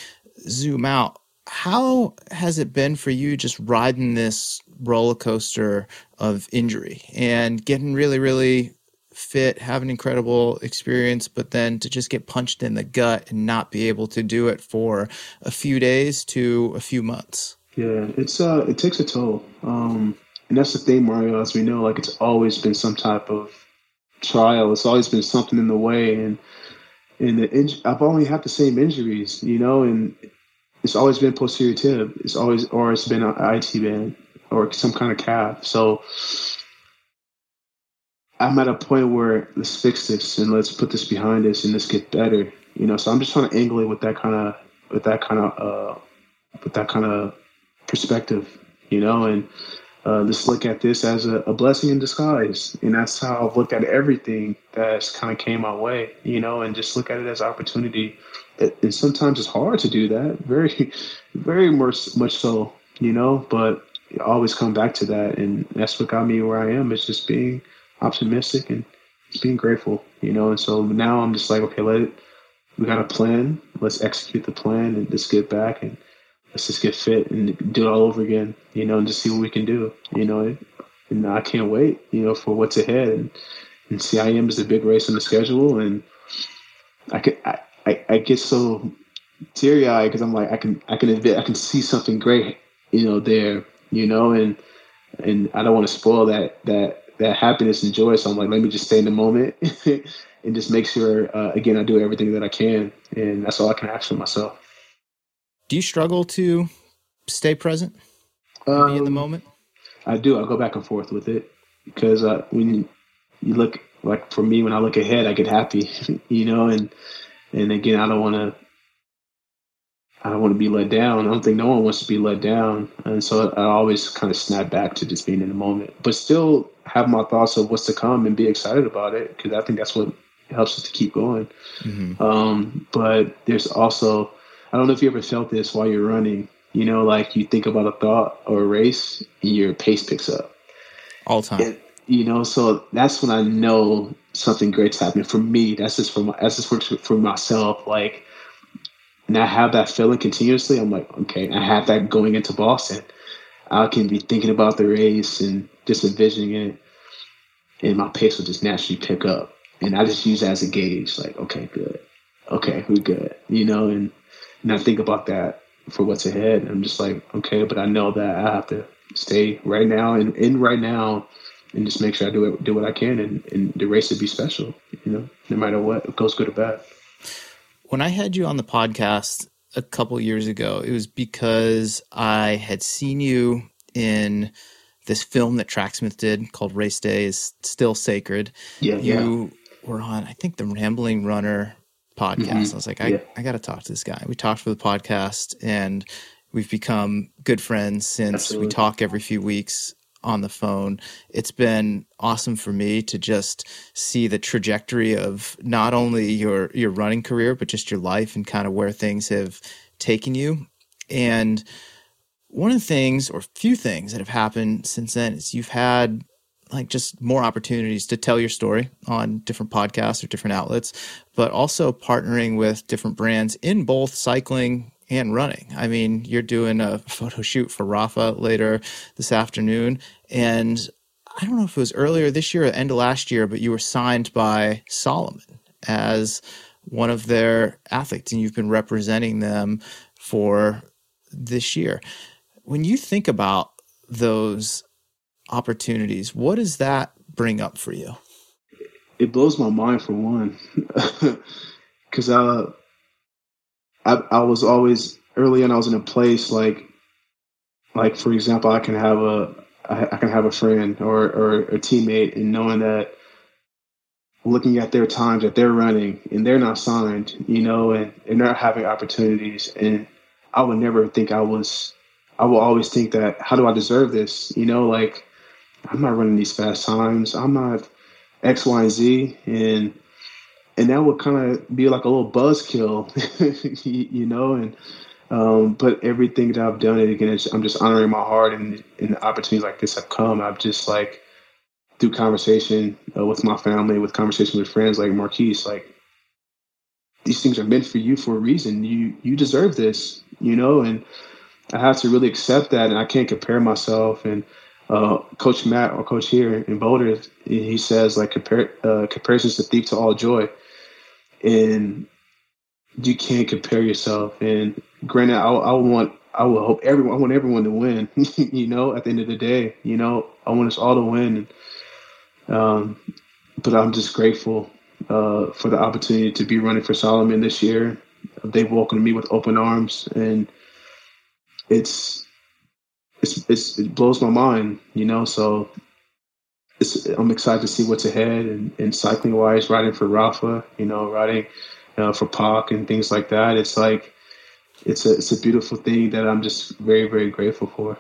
zoom out how has it been for you just riding this roller coaster of injury and getting really really fit have an incredible experience but then to just get punched in the gut and not be able to do it for a few days to a few months yeah, it's uh, it takes a toll, um, and that's the thing, Mario. As we know, like it's always been some type of trial. It's always been something in the way, and and the inj- I've only had the same injuries, you know, and it's always been posterior tib. It's always or it's been an IT band or some kind of calf. So I'm at a point where let's fix this and let's put this behind us and let's get better. You know, so I'm just trying to angle it with that kind of with that kind of uh, with that kind of perspective, you know, and uh, look at this as a, a, blessing in disguise. And that's how I've looked at everything that's kind of came my way, you know, and just look at it as opportunity. It, and sometimes it's hard to do that, very, very much, much so, you know, but I always come back to that. And that's what got me where I am. It's just being optimistic and just being grateful, you know. And so now I'm just like, okay, let it, we got a plan. Let's execute the plan and just get back and let's just get fit and do it all over again, you know, and just see what we can do, you know. And I can't wait, you know, for what's ahead. And, and CIM is a big race on the schedule, and I could, I, I, I get so teary eyed because I'm like I can I can admit I can see something great, you know, there, you know, and and I don't want to spoil that that that happiness and joy. So I'm like, let me just stay in the moment and just make sure uh, again I do everything that I can, and that's all I can ask for myself. Do you struggle to stay present, um, be in the um, moment? I do. I go back and forth with it because uh, when you look like for me, when I look ahead, I get happy, you know, and and again, I don't want to. I don't want to be let down. I don't think no one wants to be let down, and so I always kind of snap back to just being in the moment, but still have my thoughts of what's to come and be excited about it because I think that's what helps us to keep going. Mm-hmm. Um, but there's also I don't know if you ever felt this while you're running. You know, like you think about a thought or a race, and your pace picks up. All time. And, you know, so that's when I know something great's happening for me. That's just for my, that's just for, for myself. Like, and I have that feeling continuously. I'm like, okay, I have that going into Boston. I can be thinking about the race and just envisioning it, and my pace will just naturally pick up. And I just use that as a gauge, like, okay, good, okay, we're good, you know, and and I think about that for what's ahead. I'm just like, okay, but I know that I have to stay right now and in right now and just make sure I do it, do what I can and, and the race would be special, you know, no matter what, it goes good or bad. When I had you on the podcast a couple years ago, it was because I had seen you in this film that Tracksmith did called Race Day is Still Sacred. Yeah, you yeah. were on, I think, the Rambling Runner podcast. Mm-hmm. I was like, I, yeah. I got to talk to this guy. We talked for the podcast and we've become good friends since Absolutely. we talk every few weeks on the phone. It's been awesome for me to just see the trajectory of not only your your running career but just your life and kind of where things have taken you. And one of the things or few things that have happened since then is you've had like just more opportunities to tell your story on different podcasts or different outlets, but also partnering with different brands in both cycling and running. I mean, you're doing a photo shoot for Rapha later this afternoon. And I don't know if it was earlier this year or end of last year, but you were signed by Salomon as one of their athletes, and you've been representing them for this year. When you think about those opportunities, what does that bring up for you? It blows my mind for one, because I, I, I was always early on. I was in a place like, like for example, I can have a I, can have a friend or or a teammate, and knowing that looking at their times that they're running and they're not signed, you know, and, and they're having opportunities. And I would never think I was, I will always think that, how do I deserve this? You know, like I'm not running these fast times. I'm not X, Y, and Z. And and that would kind of be like a little buzzkill, you know. And um, but everything that I've done, and again, I'm just honoring my heart, and, and opportunities like this have come. I've just like through conversation uh, with my family, with conversation with friends like Marquis, like these things are meant for you for a reason. You you deserve this, you know. And I have to really accept that, and I can't compare myself and uh, Coach Matt or Coach here in Boulder, he says like compare uh, comparisons to thief to all joy, and you can't compare yourself. And granted, I, I want I will hope everyone I want everyone to win. you know, at the end of the day, you know, I want us all to win. Um, but I'm just grateful uh, for the opportunity to be running for Salomon this year. They've welcomed me with open arms, and it's it's, it's it blows my mind, you know. So I'm excited to see what's ahead and, and cycling wise, riding for Rapha, you know, riding uh, for Pac and things like that. It's like it's a it's a beautiful thing that I'm just very very grateful for.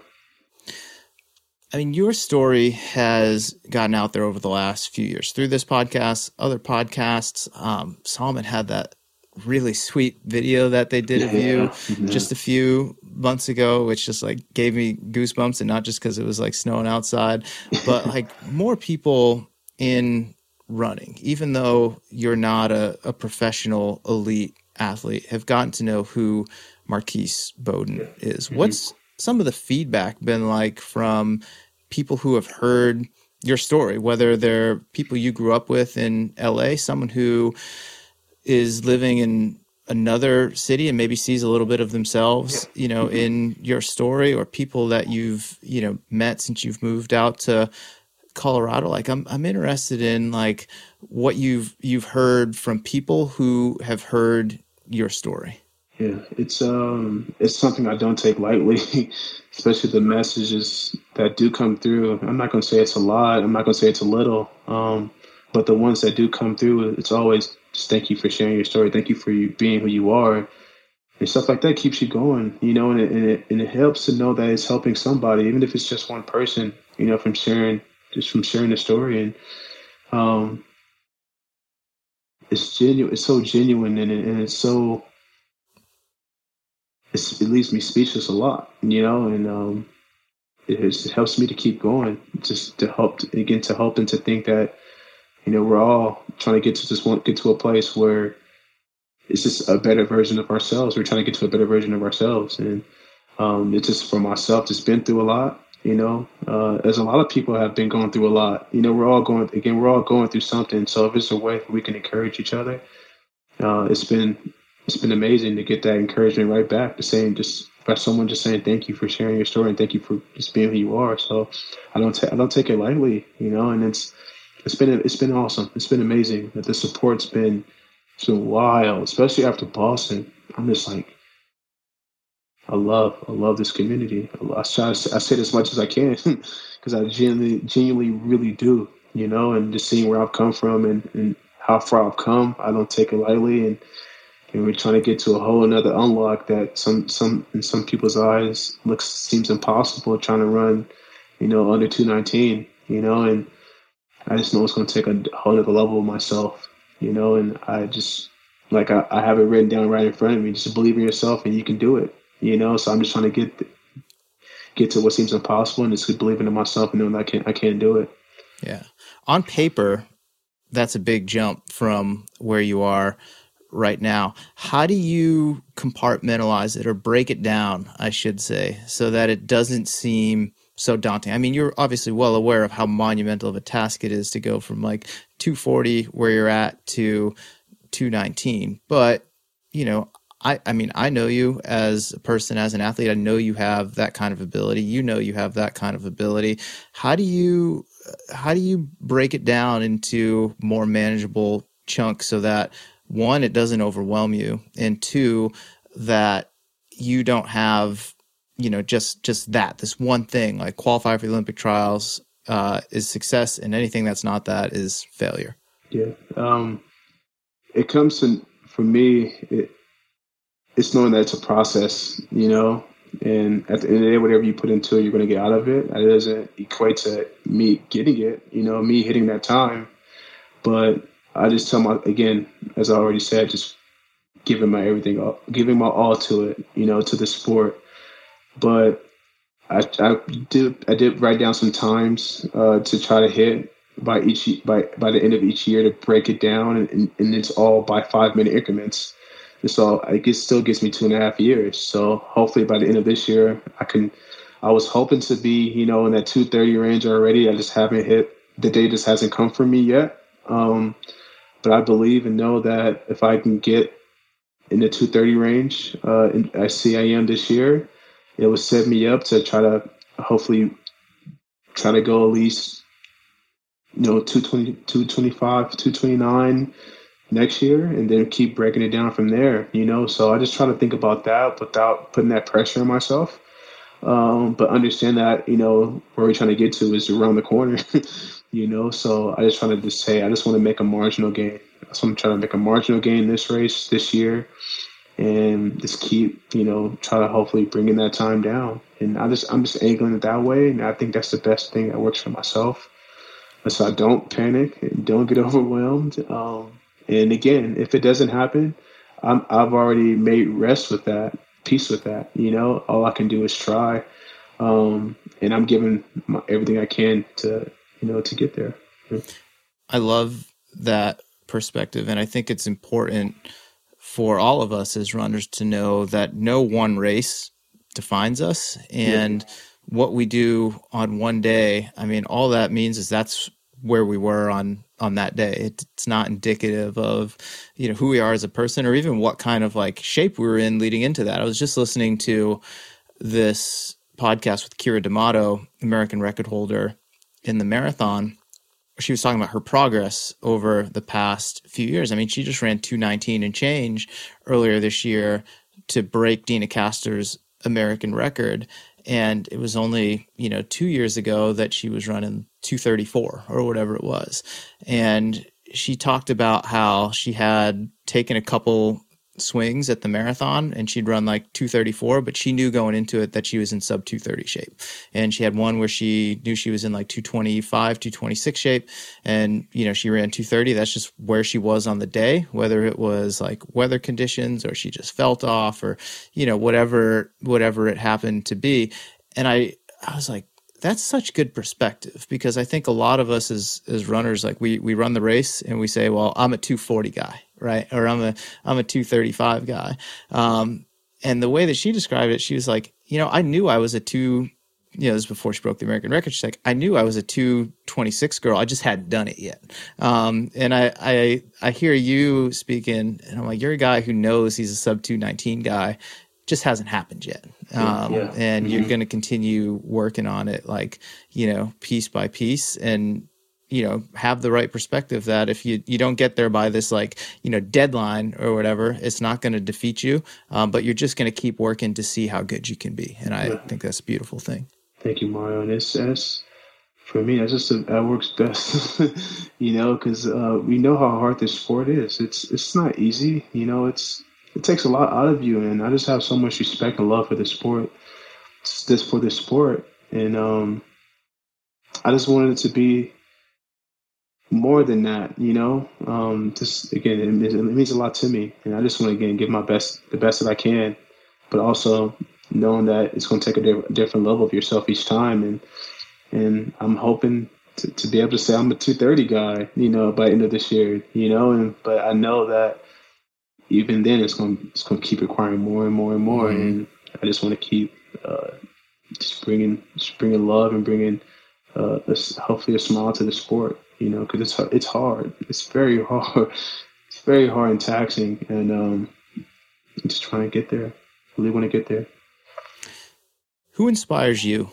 I mean, your story has gotten out there over the last few years through this podcast, other podcasts. Um, Salomon had that really sweet video that they did yeah, of you mm-hmm. just a few months ago, which just like gave me goosebumps, and not just because it was like snowing outside, but like more people in running, even though you're not a, a professional elite athlete, have gotten to know who Marquis Bowden is. Mm-hmm. What's some of the feedback been like from people who have heard your story, whether they're people you grew up with in LA, someone who is living in another city and maybe sees a little bit of themselves, you know, mm-hmm. in your story or people that you've, you know, met since you've moved out to Colorado. Like I'm I'm interested in like what you've you've heard from people who have heard your story. Yeah, it's um it's something I don't take lightly, especially the messages that do come through. I'm not gonna say it's a lot, I'm not gonna say it's a little. Um but the ones that do come through, it's always thank you for sharing your story. Thank you for you being who you are. And stuff like that keeps you going, you know, and it, and it, and it helps to know that it's helping somebody, even if it's just one person, you know, from sharing, just from sharing the story. And, um, it's genuine. It's so genuine and, it, and it's so, it's, it leaves me speechless a lot, you know, and, um, it, it helps me to keep going, just to help again to help and to think that you know we're all trying to get to this one, get to a place where it's just a better version of ourselves. We're trying to get to a better version of ourselves, and um, it's just for myself. Just been through a lot, you know. Uh, as a lot of people have been going through a lot. You know, we're all going again. We're all going through something. So if it's a way we can encourage each other, uh, it's been it's been amazing to get that encouragement right back. The same, just by someone just saying thank you for sharing your story and thank you for just being who you are. So I don't ta- I don't take it lightly, you know. And it's it's been it's been awesome. It's been amazing. That the support's been it's been wild, especially after Boston. I'm just like, I love, I love this community. I try, I say as much as I can because I genuinely, genuinely, really do. You know, and just seeing where I've come from and, and how far I've come, I don't take it lightly. And and we're trying to get to a whole another unlock that some some in some people's eyes looks seems impossible. Trying to run, you know, under two nineteen. You know, and I just know it's going to take a whole other level of myself you know, and I just like I, I have it written down right in front of me. Just believe in yourself and you can do it, you know. So I'm just trying to get get to what seems impossible and just believing in myself and knowing I can I can do it. Yeah, on paper, that's a big jump from where you are right now. How do you compartmentalize it or break it down, I should say, so that it doesn't seem so daunting. I mean, you're obviously well aware of how monumental of a task it is to go from like 240 where you're at to 219. But, you know, I, I mean, I know you as a person, as an athlete. I know you have that kind of ability. You know you have that kind of ability. How do you how do you break it down into more manageable chunks so that one, it doesn't overwhelm you, and two, that you don't have you know just just that this one thing like qualify for the olympic trials uh, is success and anything that's not that is failure. Yeah um, it comes to for me it, it's knowing that it's a process you know and at the end of the day whatever you put into it you're going to get out of it. That doesn't equate to me getting it you know me hitting that time. But i just tell my again as i already said just giving my everything up giving my all to it you know to the sport but I, I did I did write down some times uh, to try to hit by each by by the end of each year to break it down, and, and, it's all by five minute increments. And so it still gives me two and a half years. So hopefully by the end of this year, I can. I was hoping to be you know in that two thirty range already. I just haven't hit the day just hasn't come for me yet. Um, but I believe and know that if I can get in the 230 range, uh, I see I am this year, it would set me up to try to hopefully try to go at least you know 220 225 229 next year and then keep breaking it down from there you know? So i just try to think about that without putting that pressure on myself. Um, but understand that you know where we're trying to get to is around the corner you know? So i just try to just say i just want to make a marginal gain. So i'm trying to make a marginal gain this race this year and just keep, you know, try to hopefully bringing that time down. And I just, I'm just angling it that way. And I think that's the best thing that works for myself. So I don't panic and don't get overwhelmed. Um, and again, if it doesn't happen, I'm, I've already made rest with that, peace with that. You know, all I can do is try. Um, and I'm giving my, everything I can to, you know, to get there. I love that perspective. And I think it's important for all of us as runners to know that no one race defines us. And yeah. what we do on one day i mean all that means is that's where we were on on that day. It's not indicative of you know who we are as a person or even what kind of like shape we were in leading into that. I was just listening to this podcast with Keira D'Amato american record holder in the marathon she was talking about her progress over the past few years. I mean, she just ran 219 and change earlier this year to break Deena Kastor's American record. And it was only, you know, two years ago that she was running 234 or whatever it was. And she talked about how she had taken a couple swings at the marathon and she'd run like 234 but she knew going into it that she was in sub 230 shape. And she had one where she knew she was in like 225 226 shape and you know she ran 230 that's just where she was on the day whether it was like weather conditions or she just felt off or you know whatever whatever it happened to be. And i i was like that's such good perspective because I think a lot of us as as runners like we we run the race and we say, well, I'm a 240 guy, right? Or I'm a I'm a 235 guy. Um, and the way that she described it, she was like, you know, I knew I was a two. You know, this before she broke the American record. She's like, I knew I was a 226 girl. I just hadn't done it yet. Um, and I, I, I hear you speaking, and I'm like, you're a guy who knows he's a sub 219 guy just hasn't happened yet. Um, yeah. And mm-hmm. you're going to continue working on it, like, you know, piece by piece and, you know, have the right perspective that if you, you don't get there by this, like, you know, deadline or whatever, it's not going to defeat you. Um, but you're just going to keep working to see how good you can be. And I yeah. think that's a beautiful thing. Thank you, Mario. And it's, it's for me, that's just a, that works best, you know, because uh, we know how hard this sport is. It's it's not easy, you know. It's it takes a lot out of you, and I just have so much respect and love for the sport, this for this sport, and um, I just wanted it to be more than that, you know. Um, just again, it, it means a lot to me, and I just want to again give my best, the best that I can, but also knowing that it's going to take a, di- different level of yourself each time, and and I'm hoping to, to, be able to say I'm a 230 guy, you know, by the end of this year, you know, and but I know that even then it's going it's going to keep requiring more and more and more. Mm-hmm. And I just want to keep uh, just bringing just bringing love and bringing uh, a, hopefully a smile to the sport. You know, because it's it's hard. It's very hard. It's very hard and taxing, and um, just trying to get there. Really want to get there. Who inspires you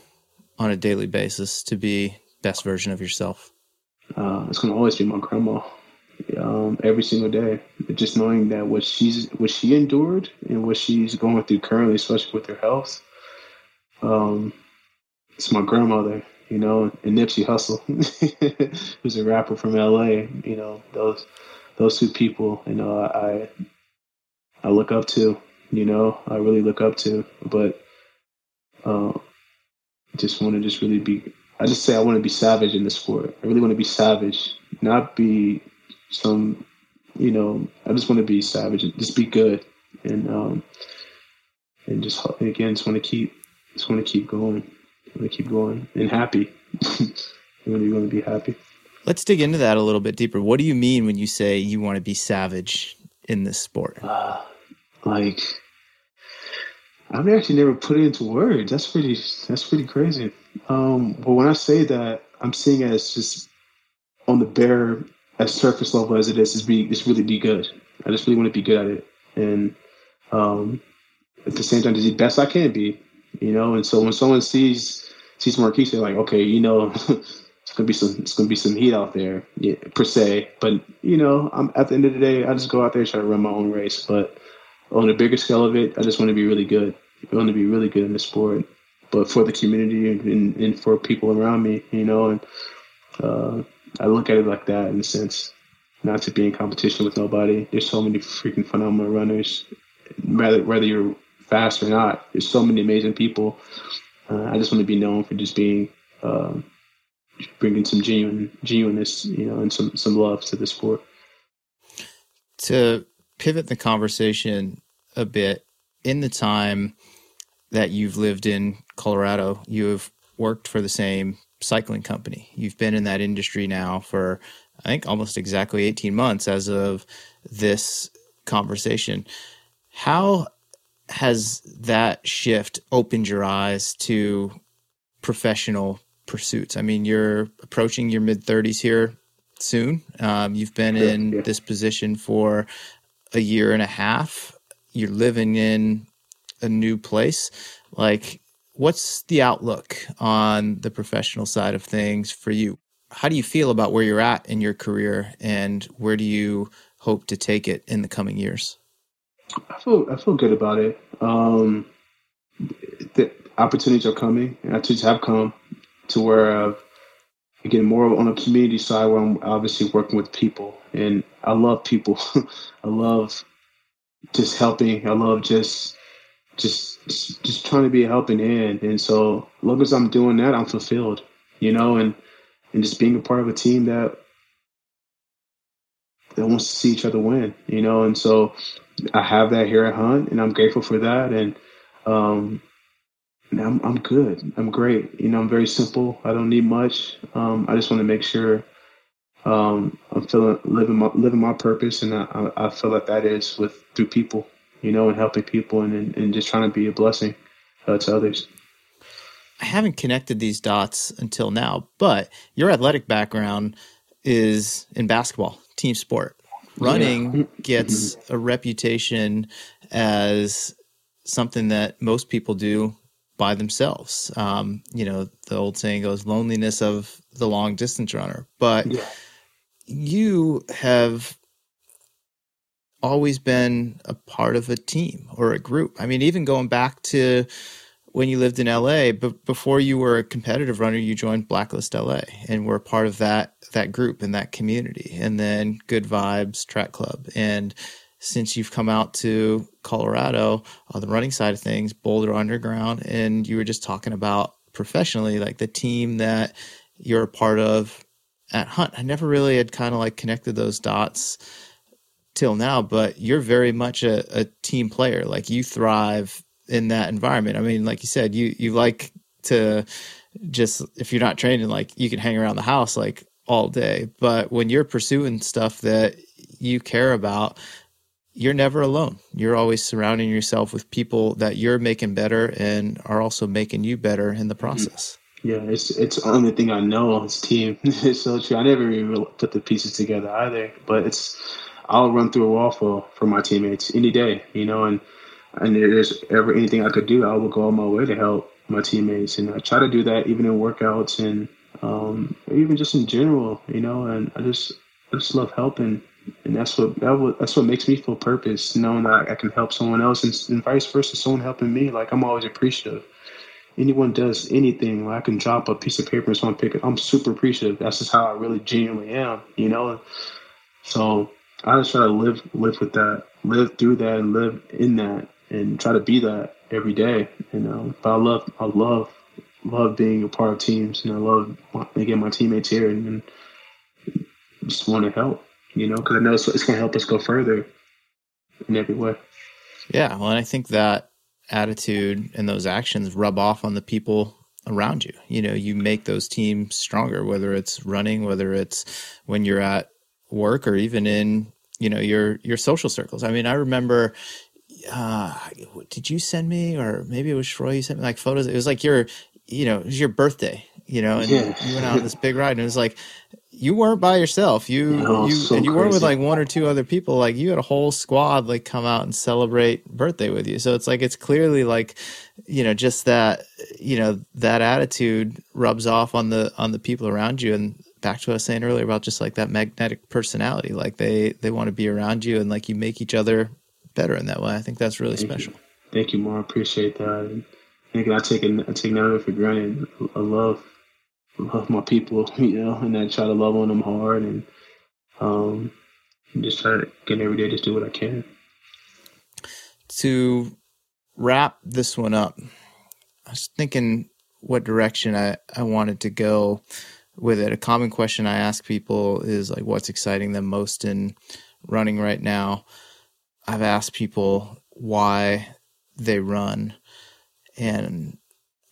on a daily basis to be best version of yourself? Uh, it's going to always be my grandma um, every single day. Just knowing that what she's what she endured and what she's going through currently, especially with her health. Um, it's my grandmother, you know, and Nipsey Hussle, who's a rapper from LA. You know, those those two people, you know, I I look up to. You know, I really look up to. But uh, just want to just really be. I just say I want to be savage in the sport. I really want to be savage, not be some, you know, I just want to be savage and just be good, and um, and just again, just want to keep, just want to keep going, to keep going, and happy. really want to be happy. Let's dig into that a little bit deeper. What do you mean when you say you want to be savage in this sport? Uh, like, I've actually never put it into words. That's pretty. That's pretty crazy. Um, but when I say that, I'm seeing it as just on the bare as surface level as it is, is be is really be good. I just really want to be good at it, and um, at the same time, to be best I can be, you know. And so when someone sees sees Marquis, like, okay, you know, it's gonna be some it's gonna be some heat out there, yeah, per se. But you know, I'm at the end of the day, I just go out there and try to run my own race. But on a bigger scale of it, I just want to be really good. I want to be really good in the sport, but for the community and, and for people around me, you know, and. Uh, I look at it like that in a sense, not to be in competition with nobody. There's so many freaking phenomenal runners, whether whether you're fast or not. There's so many amazing people. Uh, I just want to be known for just being, uh, bringing some genuine genuineness, you know, and some some love to the sport. To pivot the conversation a bit, in the time that you've lived in Colorado, you have worked for the same cycling company. You've been in that industry now for, I think, almost exactly 18 months as of this conversation. How has that shift opened your eyes to professional pursuits? I mean, you're approaching your mid 30s here soon. Um, you've been in this position for a year and a half. You're living in a new place. Like, what's the outlook on the professional side of things for you? How do you feel about where you're at in your career and where do you hope to take it in the coming years? I feel I feel good about it. Um, the opportunities are coming, and opportunities have come to where uh, again more on a community side where I'm obviously working with people, and I love people. I love just helping. I love just just just trying to be a helping hand. And so, long as I'm doing that, I'm fulfilled, you know, and and just being a part of a team that that wants to see each other win, you know. And so, I have that here at Hunt, and I'm grateful for that. And um, I'm I'm good. I'm great. You know, I'm very simple. I don't need much. Um, I just want to make sure um, I'm feeling living my living my purpose, and I, I feel that that is with through people, you know, and helping people, and and, and just trying to be a blessing uh, to others. I haven't connected these dots until now, but your athletic background is in basketball, team sport. Running yeah. gets mm-hmm. a reputation as something that most people do by themselves. Um, you know, the old saying goes, loneliness of the long distance runner. But yeah. you have always been a part of a team or a group. I mean, even going back to when you lived in LA, but before you were a competitive runner, you joined Blacklist LA and were part of that that group and that community. And then Good Vibes Track Club and since you've come out to Colorado on the running side of things, Boulder Underground, and you were just talking about professionally, like the team that you're a part of at Hunt. I never really had kind of like connected those dots till now, but you're very much a, a team player. Like you thrive in that environment. I mean, like you said, you you like to just if you're not training, like you can hang around the house like all day. But when you're pursuing stuff that you care about, you're never alone. You're always surrounding yourself with people that you're making better and are also making you better in the mm-hmm. process. Yeah, it's it's the only thing I know is team. it's so true. I never even put the pieces together either. But it's I'll run through a wall for for my teammates any day, you know, and and if there's ever anything I could do, I will go all my way to help my teammates, and I try to do that even in workouts and um, even just in general, you know. And I just I just love helping and that's what that that's what makes me feel purpose, knowing that I can help someone else, and, and vice versa, someone helping me. Like I'm always appreciative. Anyone does anything, where I can drop a piece of paper and someone pick it. I'm super appreciative. That's just how I really genuinely am, you know. So I just try to live live with that, live through that, and live in that, and try to be that every day. You know, but I love I love love being a part of teams, and I love again my teammates here, and, and just want to help you know, because I know it's, it's going to help us go further in every way. Yeah, well, and I think that attitude and those actions rub off on the people around you. You know, you make those teams stronger, whether it's running, whether it's when you're at work, or even in you know your your social circles. I mean, I remember. Uh, did you send me, or maybe it was Schroy, You sent me like photos. It was like your, you know, it was your birthday, you know, and yeah. you went out on this big ride, and it was like you weren't by yourself. You you so and you crazy. weren't with like one or two other people. Like you had a whole squad like come out and celebrate birthday with you. So it's like it's clearly like you know just that you know that attitude rubs off on the on the people around you and back to what I was saying earlier about just like that magnetic personality. Like they they want to be around you and like you make each other better in that way. I think that's really Thank special. You. Thank you, more. I appreciate that. And I take I take none of it for granted. I love love my people, you know, and I try to love on them hard and um, just try to get every day, just do what I can. To wrap this one up, I was thinking what direction I, I wanted to go with it. A common question I ask people is like, what's exciting them most in running right now? I've asked people why they run. And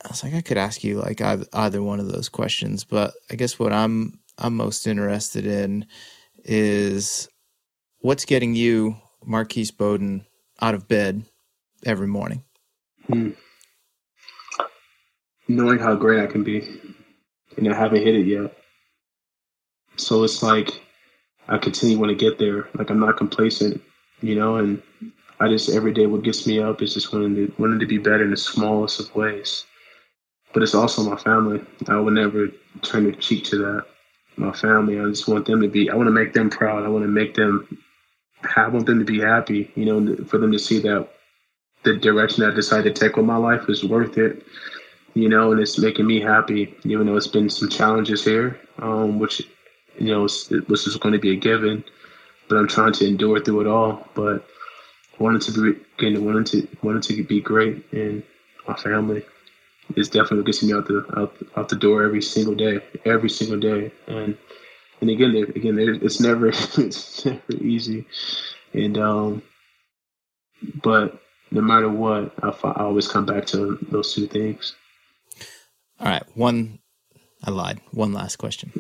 I was like, I could ask you like either one of those questions, but I guess what I'm I'm most interested in is what's getting you, Marquis Bowden, out of bed every morning. Hmm. Knowing how great I can be, and I haven't hit it yet. So it's like I continue want to get there. Like I'm not complacent, you know, and I just every day what gets me up is just wanting to wanting to be better in the smallest of ways but it's also my family. I would never turn a cheek to that. My family, I just want them to be. I want to make them proud. I want to make them. I want them to be happy. You know, for them to see that the direction I decided to take with my life is worth it. You know, and it's making me happy. Even though it's been some challenges here, um, which you know, this is going to be a given. But I'm trying to endure through it all. But wanted to be again, wanted to wanted to be great in my family it's definitely what gets me out the out, out the door every single day, every single day. And and again, again, it's never it's never easy. And um, but no matter what, I, I always come back to those two things. All right, one. I lied. One last question.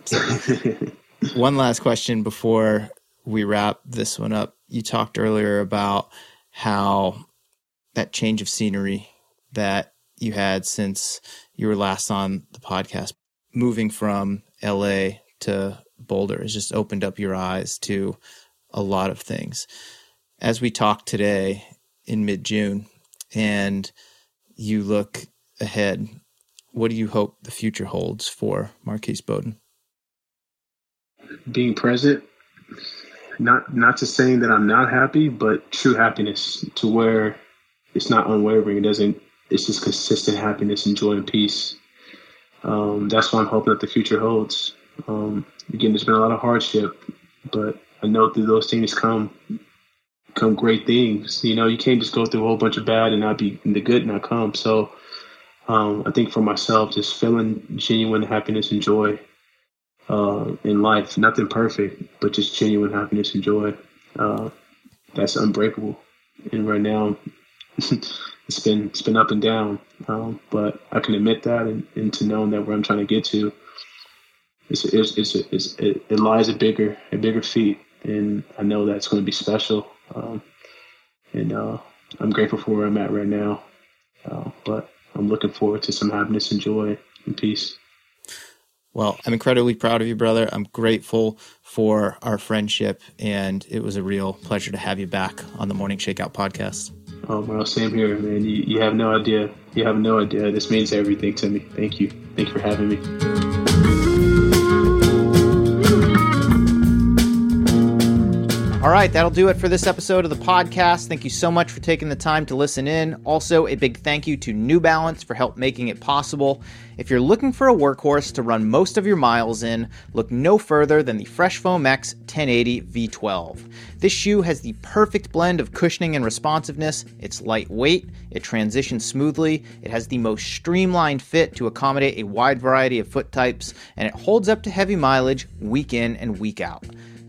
one last question before we wrap this one up. You talked earlier about how that change of scenery that you had since you were last on the podcast, moving from LA to Boulder, has just opened up your eyes to a lot of things. As we talk today in mid June and you look ahead, what do you hope the future holds for Marquis Bowden? Being present, not not to saying that I'm not happy, but true happiness to where it's not unwavering. It doesn't. It's just consistent happiness and joy and peace. Um, that's what I'm hoping that the future holds. Um, again, there's been a lot of hardship, but I know through those things come come great things. You know, you can't just go through a whole bunch of bad and not be the good not come. So um, I think for myself, just feeling genuine happiness and joy uh, in life, nothing perfect, but just genuine happiness and joy. Uh, that's unbreakable. And right now, it's been it's been up and down, um, but I can admit that and, and to know that where I'm trying to get to, it's it's, it's, it's it, it lies a bigger a bigger feat, and I know that's going to be special. Um, and uh, I'm grateful for where I'm at right now, uh, but I'm looking forward to some happiness and joy and peace. Well, I'm incredibly proud of you, brother. I'm grateful for our friendship, and it was a real pleasure to have you back on the Morning Shakeout podcast. Oh, well, same here, man. You, you have no idea. You have no idea. This means everything to me. Thank you. Thank you for having me. All right, that'll do it for this episode of the podcast. Thank you so much for taking the time to listen in. Also, a big thank you to New Balance for help making it possible. If you're looking for a workhorse to run most of your miles in, look no further than the Fresh Foam X 1080 V12. This shoe has the perfect blend of cushioning and responsiveness. It's lightweight, it transitions smoothly, it has the most streamlined fit to accommodate a wide variety of foot types, and it holds up to heavy mileage week in and week out.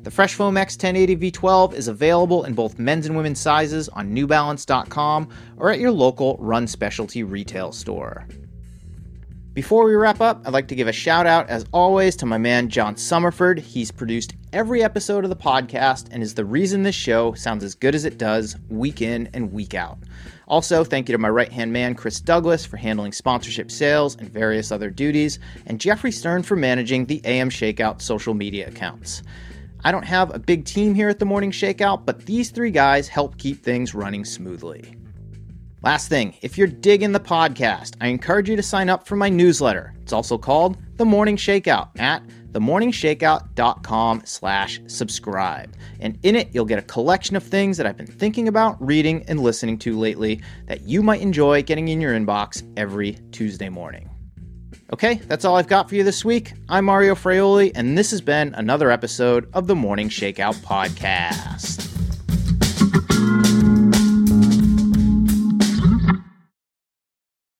The Fresh Foam X 1080 V12 is available in both men's and women's sizes on NewBalance.com or at your local Run Specialty retail store. Before we wrap up, I'd like to give a shout out, as always, to my man John Summerford. He's produced every episode of the podcast and is the reason this show sounds as good as it does week in and week out. Also, thank you to my right hand man, Chris Douglas, for handling sponsorship sales and various other duties, and Jeffrey Stern for managing the AM Shakeout social media accounts. I don't have a big team here at the Morning Shakeout, but these three guys help keep things running smoothly. Last thing, if you're digging the podcast, I encourage you to sign up for my newsletter. It's also called The Morning Shakeout at themorningshakeout.com slash subscribe. And in it, you'll get a collection of things that I've been thinking about, reading, and listening to lately that you might enjoy getting in your inbox every Tuesday morning. Okay, that's all I've got for you this week. I'm Mario Fraioli, and this has been another episode of the Morning Shakeout Podcast.